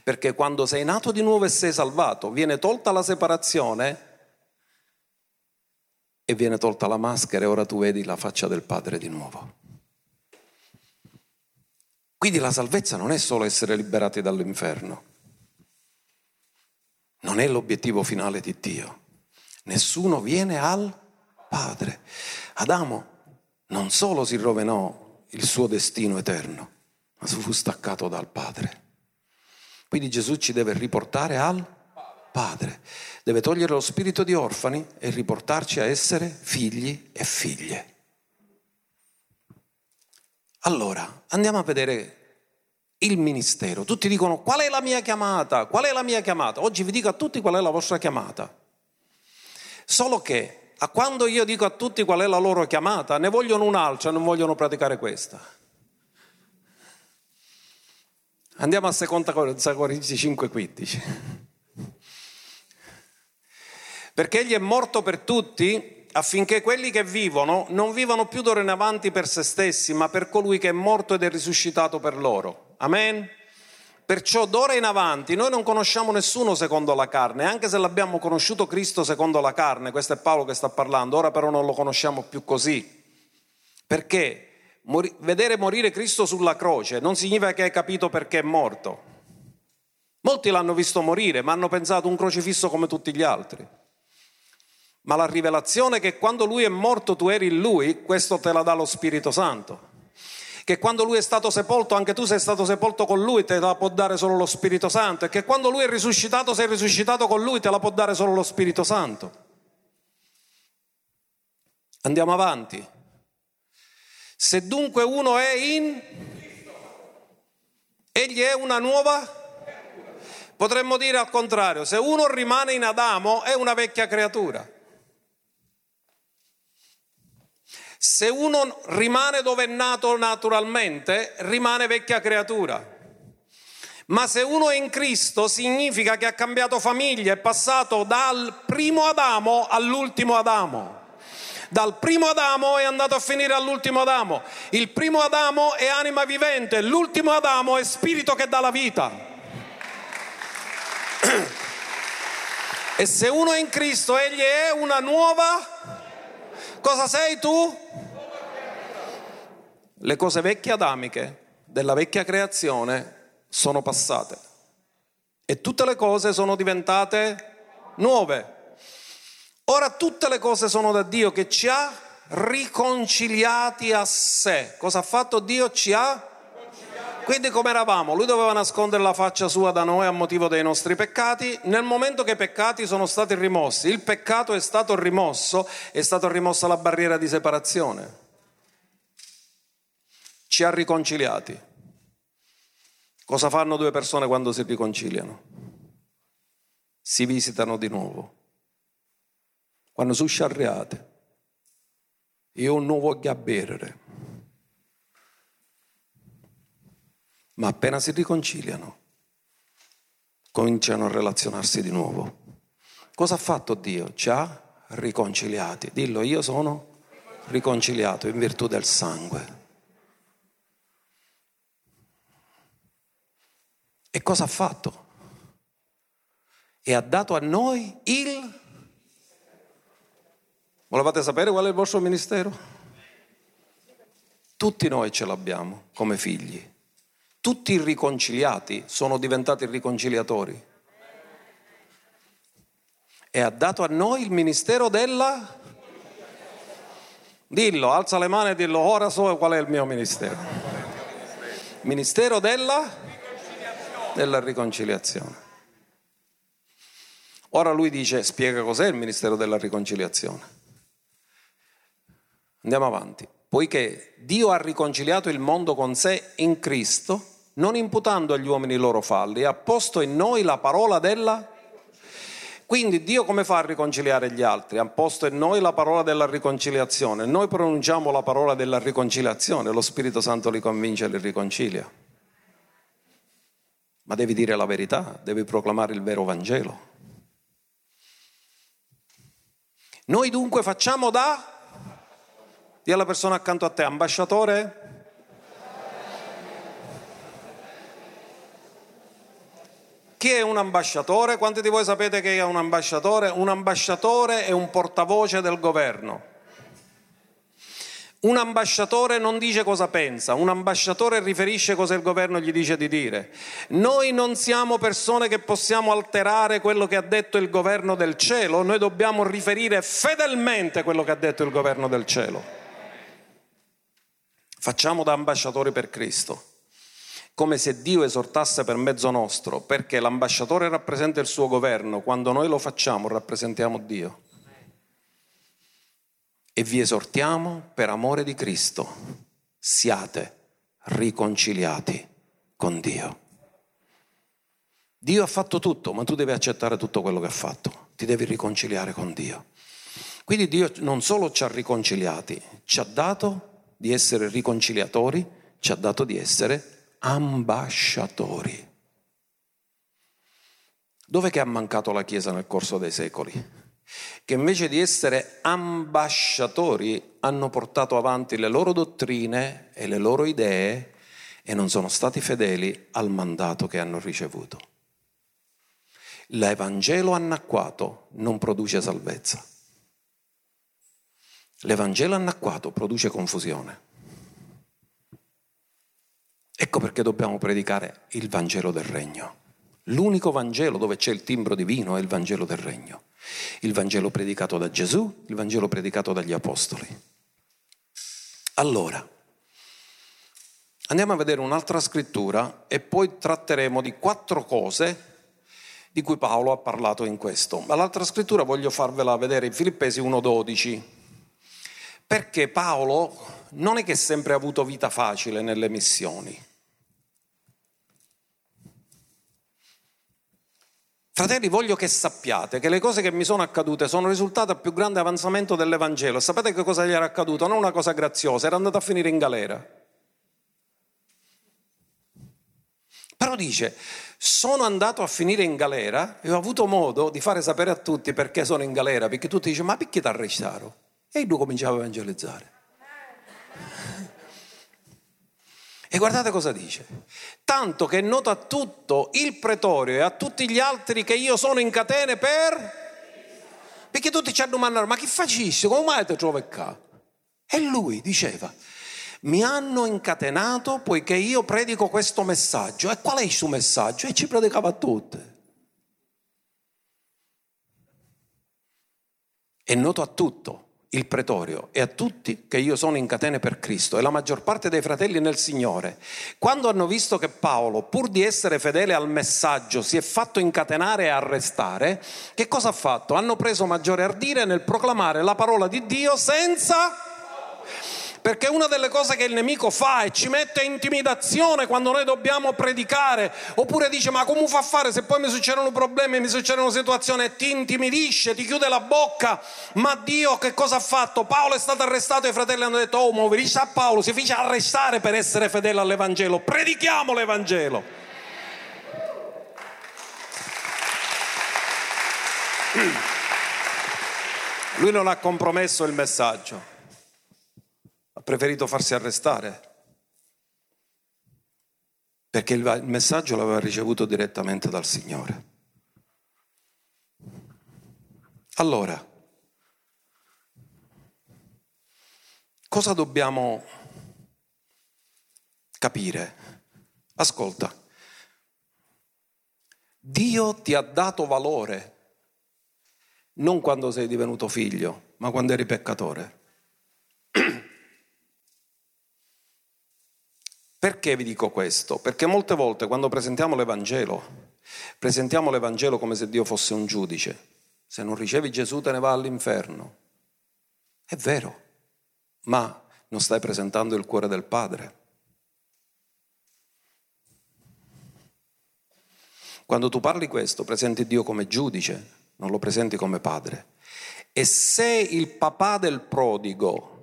Perché quando sei nato di nuovo e sei salvato, viene tolta la separazione e viene tolta la maschera e ora tu vedi la faccia del Padre di nuovo. Quindi la salvezza non è solo essere liberati dall'inferno, non è l'obiettivo finale di Dio. Nessuno viene al Padre. Adamo non solo si rovinò il suo destino eterno, ma fu staccato dal Padre. Quindi Gesù ci deve riportare al Padre, deve togliere lo spirito di orfani e riportarci a essere figli e figlie. Allora, andiamo a vedere il ministero. Tutti dicono qual è la mia chiamata? Qual è la mia chiamata? Oggi vi dico a tutti qual è la vostra chiamata. Solo che a quando io dico a tutti qual è la loro chiamata, ne vogliono un'altra, non vogliono praticare questa. Andiamo a 2 Corinzi 5:15. Perché egli è morto per tutti affinché quelli che vivono non vivano più d'ora in avanti per se stessi, ma per colui che è morto ed è risuscitato per loro. Amen? Perciò d'ora in avanti noi non conosciamo nessuno secondo la carne, anche se l'abbiamo conosciuto Cristo secondo la carne, questo è Paolo che sta parlando, ora però non lo conosciamo più così. Perché Mor- vedere morire Cristo sulla croce non significa che hai capito perché è morto. Molti l'hanno visto morire, ma hanno pensato un crocifisso come tutti gli altri. Ma la rivelazione che quando lui è morto tu eri in lui, questo te la dà lo Spirito Santo. Che quando lui è stato sepolto anche tu sei stato sepolto con lui, te la può dare solo lo Spirito Santo. E che quando lui è risuscitato sei risuscitato con lui, te la può dare solo lo Spirito Santo. Andiamo avanti. Se dunque uno è in... Egli è una nuova... Potremmo dire al contrario, se uno rimane in Adamo è una vecchia creatura. Se uno rimane dove è nato naturalmente, rimane vecchia creatura. Ma se uno è in Cristo significa che ha cambiato famiglia, è passato dal primo Adamo all'ultimo Adamo. Dal primo Adamo è andato a finire all'ultimo Adamo. Il primo Adamo è anima vivente, l'ultimo Adamo è spirito che dà la vita. (clears throat) E se uno è in Cristo, egli è una nuova Cosa sei tu? Le cose vecchie adamiche della vecchia creazione sono passate e tutte le cose sono diventate nuove. Ora tutte le cose sono da Dio che ci ha riconciliati a sé. Cosa ha fatto Dio? Ci ha quindi come eravamo? Lui doveva nascondere la faccia sua da noi a motivo dei nostri peccati. Nel momento che i peccati sono stati rimossi, il peccato è stato rimosso, è stata rimossa la barriera di separazione. Ci ha riconciliati. Cosa fanno due persone quando si riconciliano? Si visitano di nuovo. Quando sono sciarriate, io non voglio bere ma appena si riconciliano, cominciano a relazionarsi di nuovo. Cosa ha fatto Dio? Ci ha riconciliati. Dillo, io sono riconciliato in virtù del sangue. E cosa ha fatto? E ha dato a noi il... Volevate sapere qual è il vostro ministero? Tutti noi ce l'abbiamo come figli. Tutti i riconciliati sono diventati riconciliatori. E ha dato a noi il ministero della... Dillo, alza le mani e dillo, ora so qual è il mio ministero. Ministero della... della riconciliazione. Ora lui dice, spiega cos'è il ministero della riconciliazione. Andiamo avanti. Poiché Dio ha riconciliato il mondo con sé in Cristo, non imputando agli uomini i loro falli, ha posto in noi la parola della... Quindi Dio come fa a riconciliare gli altri? Ha posto in noi la parola della riconciliazione. Noi pronunciamo la parola della riconciliazione, lo Spirito Santo li convince e li riconcilia. Ma devi dire la verità, devi proclamare il vero Vangelo. Noi dunque facciamo da... Dì alla persona accanto a te, ambasciatore Chi è un ambasciatore? Quanti di voi sapete che è un ambasciatore? Un ambasciatore è un portavoce del governo. Un ambasciatore non dice cosa pensa, un ambasciatore riferisce cosa il governo gli dice di dire. Noi non siamo persone che possiamo alterare quello che ha detto il governo del cielo, noi dobbiamo riferire fedelmente quello che ha detto il governo del cielo. Facciamo da ambasciatori per Cristo, come se Dio esortasse per mezzo nostro, perché l'ambasciatore rappresenta il suo governo, quando noi lo facciamo rappresentiamo Dio. E vi esortiamo per amore di Cristo, siate riconciliati con Dio. Dio ha fatto tutto, ma tu devi accettare tutto quello che ha fatto, ti devi riconciliare con Dio. Quindi Dio non solo ci ha riconciliati, ci ha dato di essere riconciliatori, ci ha dato di essere ambasciatori. Dov'è che ha mancato la Chiesa nel corso dei secoli? che invece di essere ambasciatori hanno portato avanti le loro dottrine e le loro idee e non sono stati fedeli al mandato che hanno ricevuto. L'Evangelo anacquato non produce salvezza. L'Evangelo anacquato produce confusione. Ecco perché dobbiamo predicare il Vangelo del Regno. L'unico Vangelo dove c'è il timbro divino è il Vangelo del Regno. Il Vangelo predicato da Gesù, il Vangelo predicato dagli Apostoli. Allora, andiamo a vedere un'altra scrittura e poi tratteremo di quattro cose di cui Paolo ha parlato in questo. Ma l'altra scrittura voglio farvela vedere in Filippesi 1.12, perché Paolo non è che sempre ha avuto vita facile nelle missioni. Fratelli, voglio che sappiate che le cose che mi sono accadute sono risultate al più grande avanzamento dell'Evangelo. Sapete che cosa gli era accaduto? Non una cosa graziosa, era andato a finire in galera. Però dice, sono andato a finire in galera e ho avuto modo di fare sapere a tutti perché sono in galera, perché tutti dicono, ma perché ti arrestarono? E lui cominciava a evangelizzare. E guardate cosa dice. Tanto che nota a tutto il pretorio e a tutti gli altri che io sono in catene per... Perché tutti ci hanno domandato, ma che facisci? Come mai ti trovi qua? E lui diceva, mi hanno incatenato poiché io predico questo messaggio. E qual è il suo messaggio? E ci predicava a tutte. È noto a tutto il pretorio e a tutti che io sono in catene per Cristo e la maggior parte dei fratelli nel Signore, quando hanno visto che Paolo, pur di essere fedele al messaggio, si è fatto incatenare e arrestare, che cosa ha fatto? Hanno preso maggiore ardire nel proclamare la parola di Dio senza perché una delle cose che il nemico fa è ci mette intimidazione quando noi dobbiamo predicare, oppure dice ma come fa a fare se poi mi succedono problemi, mi succedono situazioni e ti intimidisce, ti chiude la bocca, ma Dio che cosa ha fatto? Paolo è stato arrestato e i fratelli hanno detto oh muoviti a Paolo, si fece arrestare per essere fedele all'Evangelo, predichiamo l'Evangelo. Lui non ha compromesso il messaggio ha preferito farsi arrestare perché il messaggio l'aveva ricevuto direttamente dal Signore. Allora, cosa dobbiamo capire? Ascolta, Dio ti ha dato valore non quando sei divenuto figlio, ma quando eri peccatore. Perché vi dico questo? Perché molte volte quando presentiamo l'Evangelo, presentiamo l'Evangelo come se Dio fosse un giudice. Se non ricevi Gesù te ne va all'inferno. È vero, ma non stai presentando il cuore del Padre. Quando tu parli questo, presenti Dio come giudice, non lo presenti come padre. E se il papà del prodigo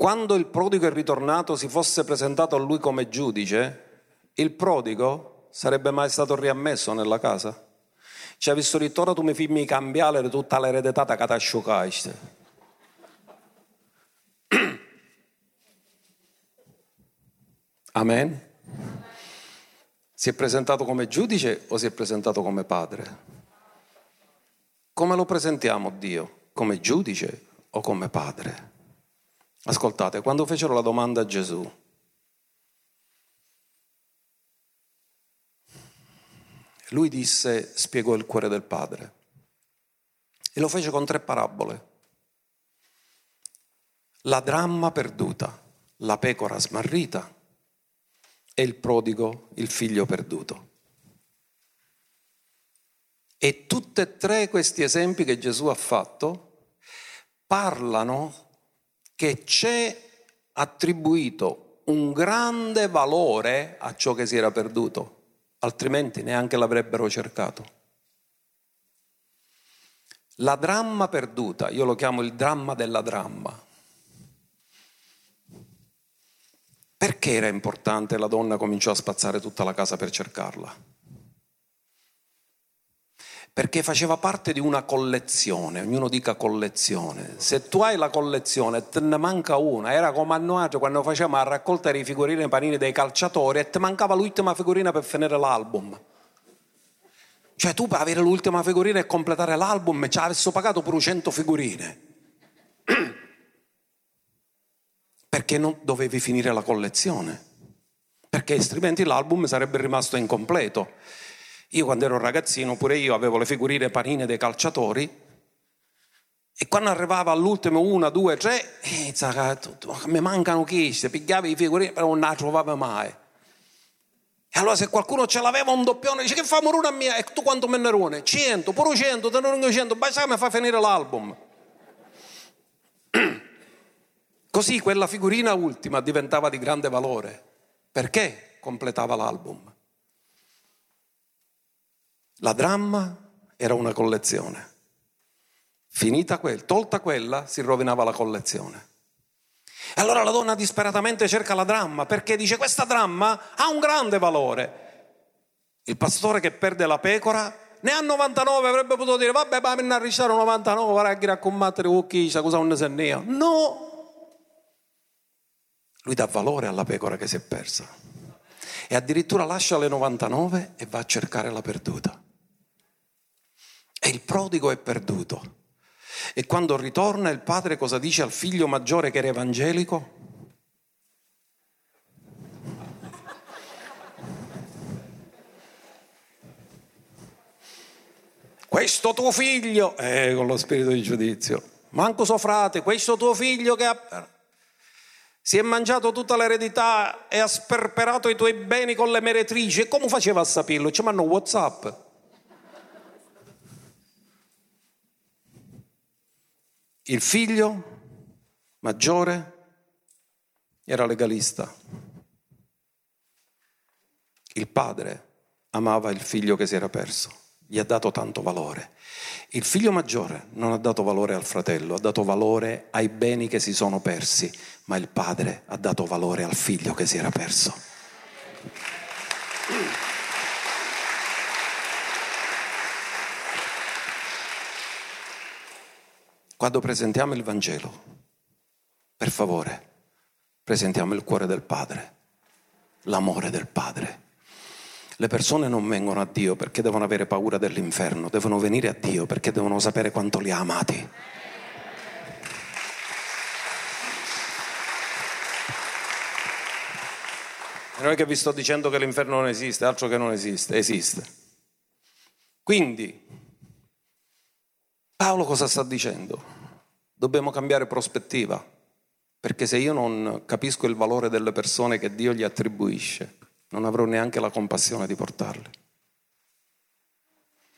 quando il prodigo è ritornato si fosse presentato a lui come giudice, il prodigo sarebbe mai stato riammesso nella casa? Ci ha visto ora tu mi fai cambiare tutta l'eredità che ti asciugaste. Amen. Si è presentato come giudice o si è presentato come padre? Come lo presentiamo Dio? Come giudice o come padre? Ascoltate, quando fecero la domanda a Gesù, lui disse, spiegò il cuore del padre e lo fece con tre parabole. La dramma perduta, la pecora smarrita e il prodigo, il figlio perduto. E tutti e tre questi esempi che Gesù ha fatto parlano che c'è attribuito un grande valore a ciò che si era perduto, altrimenti neanche l'avrebbero cercato. La dramma perduta, io lo chiamo il dramma della dramma, Perché era importante la donna cominciò a spazzare tutta la casa per cercarla? Perché faceva parte di una collezione, ognuno dica collezione. Se tu hai la collezione te ne manca una, era come a noi quando facevamo la raccolta dei figurini e panini dei calciatori e ti mancava l'ultima figurina per finire l'album. Cioè tu per avere l'ultima figurina e completare l'album ci avessi pagato pure 100 figurine (clears throat) perché non dovevi finire la collezione, perché altrimenti l'album sarebbe rimasto incompleto. Io quando ero ragazzino, pure io avevo le figurine panine dei calciatori e quando arrivava all'ultimo una, due, tre, eh, mi mancano queste, pigliavi i figurini, però non la trovavo mai. E allora se qualcuno ce l'aveva un doppione, dice che fa morire a mia, e tu quanto me ne rone? 100, pure 100, te ne 100, basta che mi fa finire l'album. (clears throat) Così quella figurina ultima diventava di grande valore. Perché completava l'album? La dramma era una collezione. Finita quella, tolta quella, si rovinava la collezione. E allora la donna disperatamente cerca la dramma perché dice questa dramma ha un grande valore. Il pastore che perde la pecora ne ha 99, avrebbe potuto dire vabbè ma mi ne arrisciare 99, guarda che con chi, cosa non ne sa No, lui dà valore alla pecora che si è persa. E addirittura lascia le 99 e va a cercare la perduta. E il prodigo è perduto. E quando ritorna il padre cosa dice al figlio maggiore che era evangelico? Questo tuo figlio, eh, con lo spirito di giudizio, manco suo frate, questo tuo figlio che ha si è mangiato tutta l'eredità e ha sperperato i tuoi beni con le meretrici. Come faceva a saperlo? Ci mandano Whatsapp. Il figlio maggiore era legalista. Il padre amava il figlio che si era perso, gli ha dato tanto valore. Il figlio maggiore non ha dato valore al fratello, ha dato valore ai beni che si sono persi, ma il padre ha dato valore al figlio che si era perso. Quando presentiamo il Vangelo, per favore, presentiamo il cuore del Padre, l'amore del Padre le persone non vengono a Dio perché devono avere paura dell'inferno, devono venire a Dio perché devono sapere quanto li ha amati. E non è che vi sto dicendo che l'inferno non esiste, altro che non esiste, esiste. Quindi, Paolo cosa sta dicendo? Dobbiamo cambiare prospettiva, perché se io non capisco il valore delle persone che Dio gli attribuisce, non avrò neanche la compassione di portarli.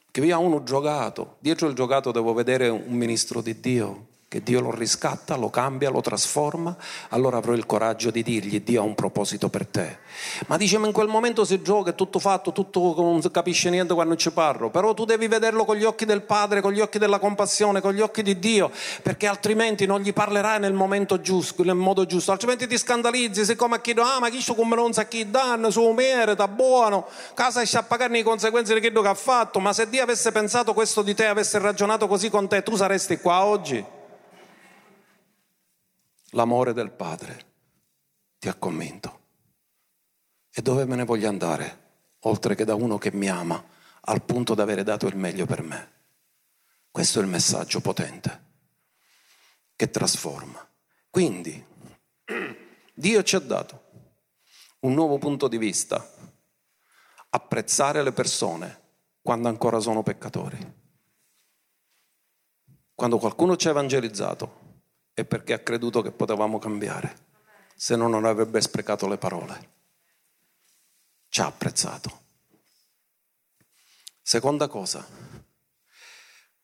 Che via uno giocato, dietro il giocato devo vedere un ministro di Dio, che Dio lo riscatta, lo cambia, lo trasforma, allora avrò il coraggio di dirgli Dio ha un proposito per te. Ma dice, ma in quel momento si gioca, è tutto fatto, tutto non capisce niente quando ci parlo, però tu devi vederlo con gli occhi del Padre, con gli occhi della compassione, con gli occhi di Dio, perché altrimenti non gli parlerai nel momento giusto, nel modo giusto, altrimenti ti scandalizzi, siccome a chi ah ma chi sto come non sa chi danno, su merita, buono, casa sta a pagare le conseguenze di quello che ha fatto, ma se Dio avesse pensato questo di te, avesse ragionato così con te, tu saresti qua oggi l'amore del Padre ti ha convinto. E dove me ne voglio andare? oltre che da uno che mi ama al punto da avere dato il meglio per me. Questo è il messaggio potente che trasforma. Quindi, Dio ci ha dato un nuovo punto di vista, apprezzare le persone quando ancora sono peccatori. Quando qualcuno ci ha evangelizzato è perché ha creduto che potevamo cambiare, se no non avrebbe sprecato le parole. Ci ha apprezzato. Seconda cosa,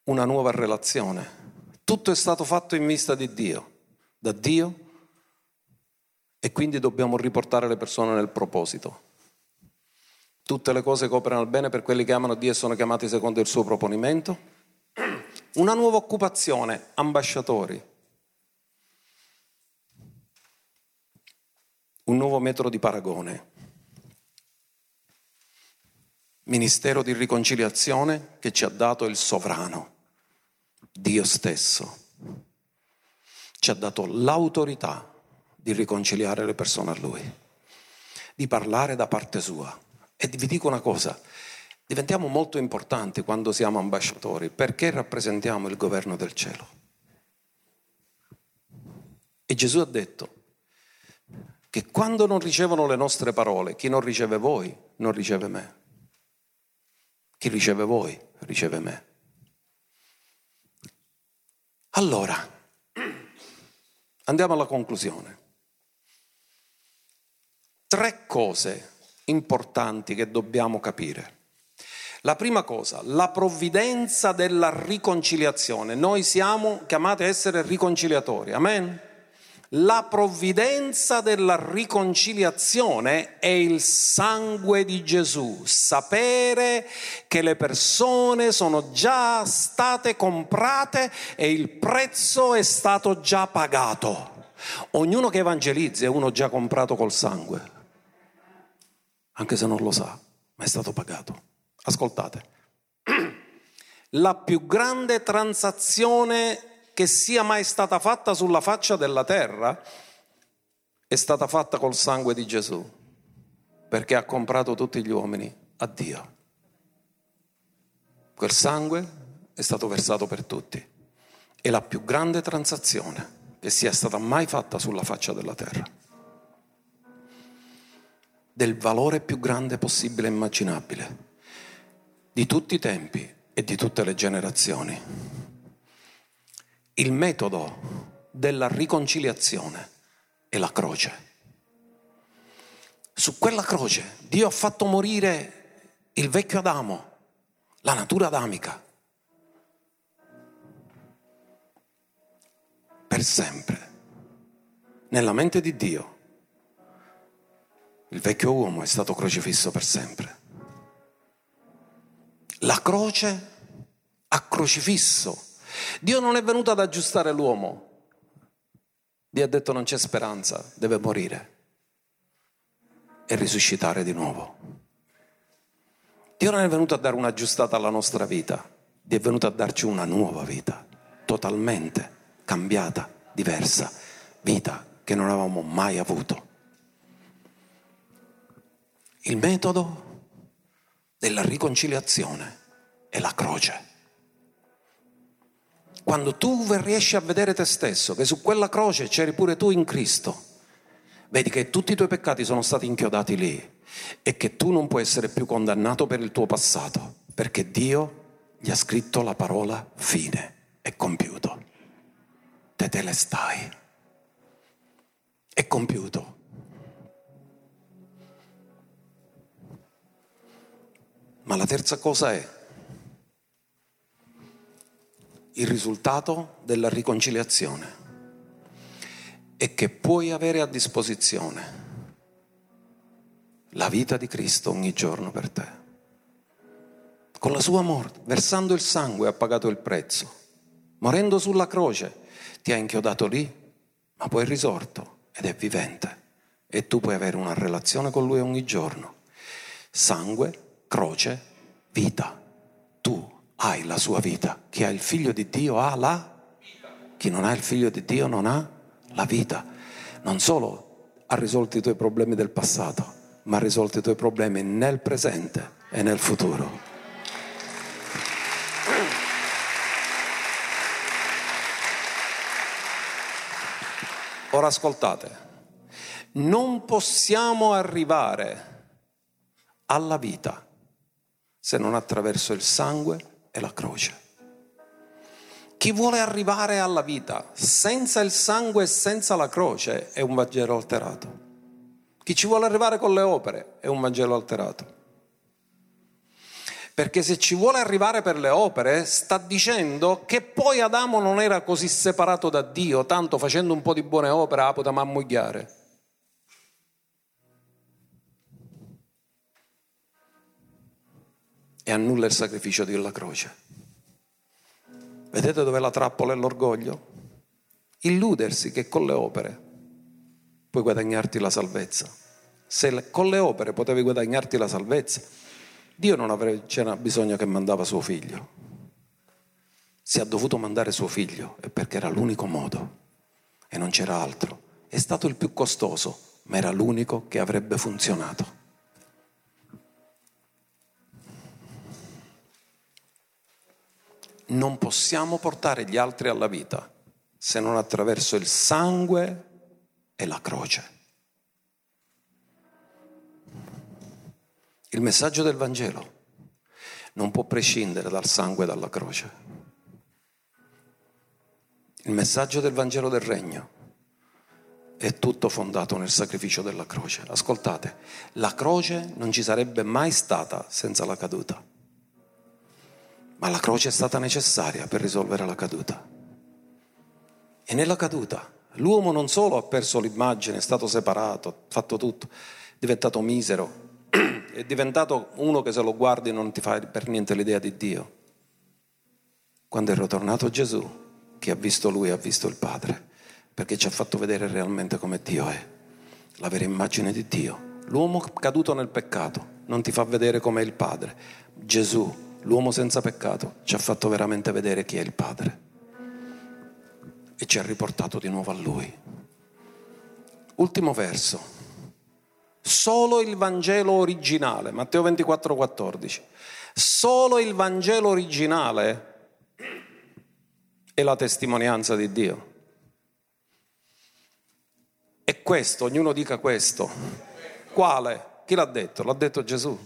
una nuova relazione. Tutto è stato fatto in vista di Dio, da Dio, e quindi dobbiamo riportare le persone nel proposito. Tutte le cose cooperano al bene per quelli che amano Dio e sono chiamati secondo il suo proponimento. Una nuova occupazione, ambasciatori. Un nuovo metodo di paragone. Ministero di riconciliazione che ci ha dato il sovrano, Dio stesso. Ci ha dato l'autorità di riconciliare le persone a Lui, di parlare da parte sua. E vi dico una cosa, diventiamo molto importanti quando siamo ambasciatori perché rappresentiamo il governo del cielo. E Gesù ha detto che quando non ricevono le nostre parole, chi non riceve voi non riceve me. Chi riceve voi riceve me. Allora, andiamo alla conclusione. Tre cose importanti che dobbiamo capire. La prima cosa, la provvidenza della riconciliazione. Noi siamo chiamati a essere riconciliatori. Amen? La provvidenza della riconciliazione è il sangue di Gesù, sapere che le persone sono già state comprate e il prezzo è stato già pagato. Ognuno che evangelizza è uno già comprato col sangue, anche se non lo sa, ma è stato pagato. Ascoltate, (clears throat) la più grande transazione che sia mai stata fatta sulla faccia della terra è stata fatta col sangue di Gesù, perché ha comprato tutti gli uomini a Dio. Quel sangue è stato versato per tutti. È la più grande transazione che sia stata mai fatta sulla faccia della terra. Del valore più grande possibile e immaginabile, di tutti i tempi e di tutte le generazioni il metodo della riconciliazione è la croce. Su quella croce Dio ha fatto morire il vecchio Adamo, la natura adamica, per sempre. Nella mente di Dio il vecchio uomo è stato crocifisso per sempre. La croce ha crocifisso Dio non è venuto ad aggiustare l'uomo. Dio ha detto non c'è speranza, deve morire e risuscitare di nuovo. Dio non è venuto a dare un'aggiustata alla nostra vita, Dio è venuto a darci una nuova vita, totalmente cambiata, diversa, vita che non avevamo mai avuto. Il metodo della riconciliazione è la croce quando tu riesci a vedere te stesso, che su quella croce c'eri pure tu in Cristo, vedi che tutti i tuoi peccati sono stati inchiodati lì e che tu non puoi essere più condannato per il tuo passato, perché Dio gli ha scritto la parola fine, è compiuto. Te te le stai. È compiuto. Ma la terza cosa è il risultato della riconciliazione e che puoi avere a disposizione la vita di Cristo ogni giorno per te. Con la sua morte, versando il sangue, ha pagato il prezzo. Morendo sulla croce, ti ha inchiodato lì, ma poi è risorto ed è vivente. E tu puoi avere una relazione con Lui ogni giorno. Sangue, croce, vita. Tu hai la sua vita. Chi ha il figlio di Dio ha la Chi non ha il figlio di Dio non ha la vita. Non solo ha risolto i tuoi problemi del passato, ma ha risolto i tuoi problemi nel presente e nel futuro. Ora ascoltate, non possiamo arrivare alla vita se non attraverso il sangue e la croce. Chi vuole arrivare alla vita senza il sangue e senza la croce è un Vangelo alterato. Chi ci vuole arrivare con le opere è un Vangelo alterato. Perché se ci vuole arrivare per le opere, sta dicendo che poi Adamo non era così separato da Dio, tanto facendo un po' di buone opere la poteva ammugliare. E annulla il sacrificio della croce. Vedete dove la trappola è l'orgoglio? Illudersi che con le opere puoi guadagnarti la salvezza. Se con le opere potevi guadagnarti la salvezza, Dio non avrebbe, bisogno che mandava suo figlio. Se ha dovuto mandare suo figlio è perché era l'unico modo e non c'era altro. È stato il più costoso, ma era l'unico che avrebbe funzionato. Non possiamo portare gli altri alla vita se non attraverso il sangue e la croce. Il messaggio del Vangelo non può prescindere dal sangue e dalla croce. Il messaggio del Vangelo del Regno è tutto fondato nel sacrificio della croce. Ascoltate, la croce non ci sarebbe mai stata senza la caduta, ma la croce è stata necessaria per risolvere la caduta. E nella caduta l'uomo non solo ha perso l'immagine, è stato separato, ha fatto tutto, è diventato misero, (clears throat) è diventato uno che se lo guardi non ti fa per niente l'idea di Dio. Quando è ritornato Gesù, chi ha visto lui ha visto il Padre, perché ci ha fatto vedere realmente come Dio è, la vera immagine di Dio. L'uomo caduto nel peccato non ti fa vedere com'è il Padre. Gesù, l'uomo senza peccato, ci ha fatto veramente vedere chi è il Padre e ci ha riportato di nuovo a Lui. Ultimo verso. Solo il Vangelo originale, Matteo 24, 14. Solo il Vangelo originale è la testimonianza di Dio. E questo, ognuno dica questo. Quale? Chi l'ha detto? L'ha detto Gesù.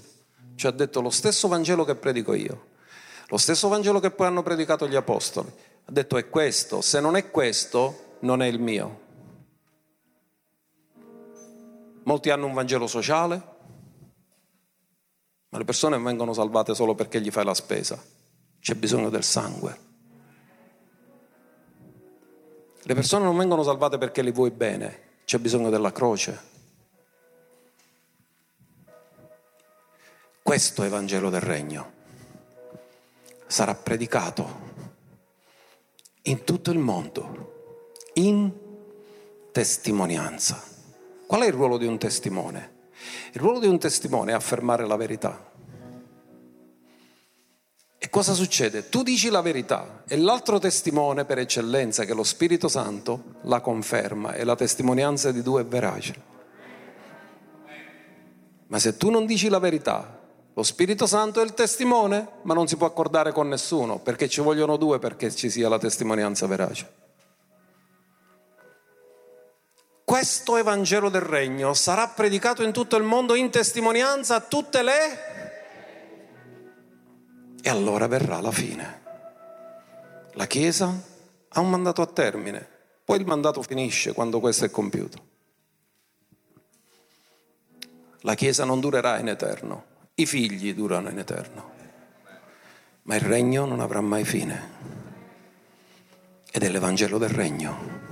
Ci ha detto lo stesso Vangelo che predico io, lo stesso Vangelo che poi hanno predicato gli Apostoli. Ha detto è questo, se non è questo, non è il mio. Molti hanno un Vangelo sociale, ma le persone vengono salvate solo perché gli fai la spesa. C'è bisogno del sangue. Le persone non vengono salvate perché li vuoi bene, c'è bisogno della croce. Questo è il Vangelo del Regno. Sarà predicato in tutto il mondo, in testimonianza. Qual è il ruolo di un testimone? Il ruolo di un testimone è affermare la verità. E cosa succede? Tu dici la verità e l'altro testimone per eccellenza, che è lo Spirito Santo, la conferma e la testimonianza di due è verace. Ma se tu non dici la verità, lo Spirito Santo è il testimone, ma non si può accordare con nessuno, perché ci vogliono due perché ci sia la testimonianza verace. questo Evangelo del Regno sarà predicato in tutto il mondo in testimonianza a tutte le... E allora verrà la fine. La Chiesa ha un mandato a termine, poi il mandato finisce quando questo è compiuto. La Chiesa non durerà in eterno, i figli durano in eterno, ma il regno non avrà mai fine. Ed è l'Evangelo del Regno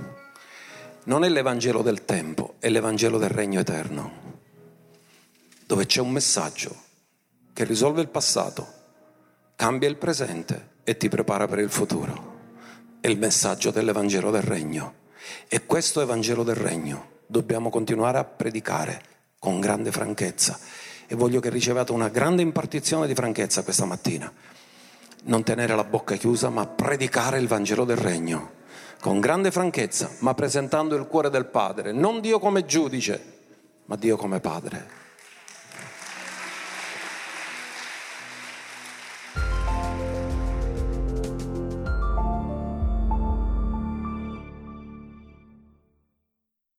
non è l'Evangelo del tempo, è l'Evangelo del regno eterno, dove c'è un messaggio che risolve il passato, cambia il presente e ti prepara per il futuro. È il messaggio dell'Evangelo del regno. E questo Evangelo del regno dobbiamo continuare a predicare con grande franchezza. E voglio che riceviate una grande impartizione di franchezza questa mattina. Non tenere la bocca chiusa, ma predicare il Vangelo del regno con grande franchezza, ma presentando il cuore del Padre, non Dio come giudice, ma Dio come Padre.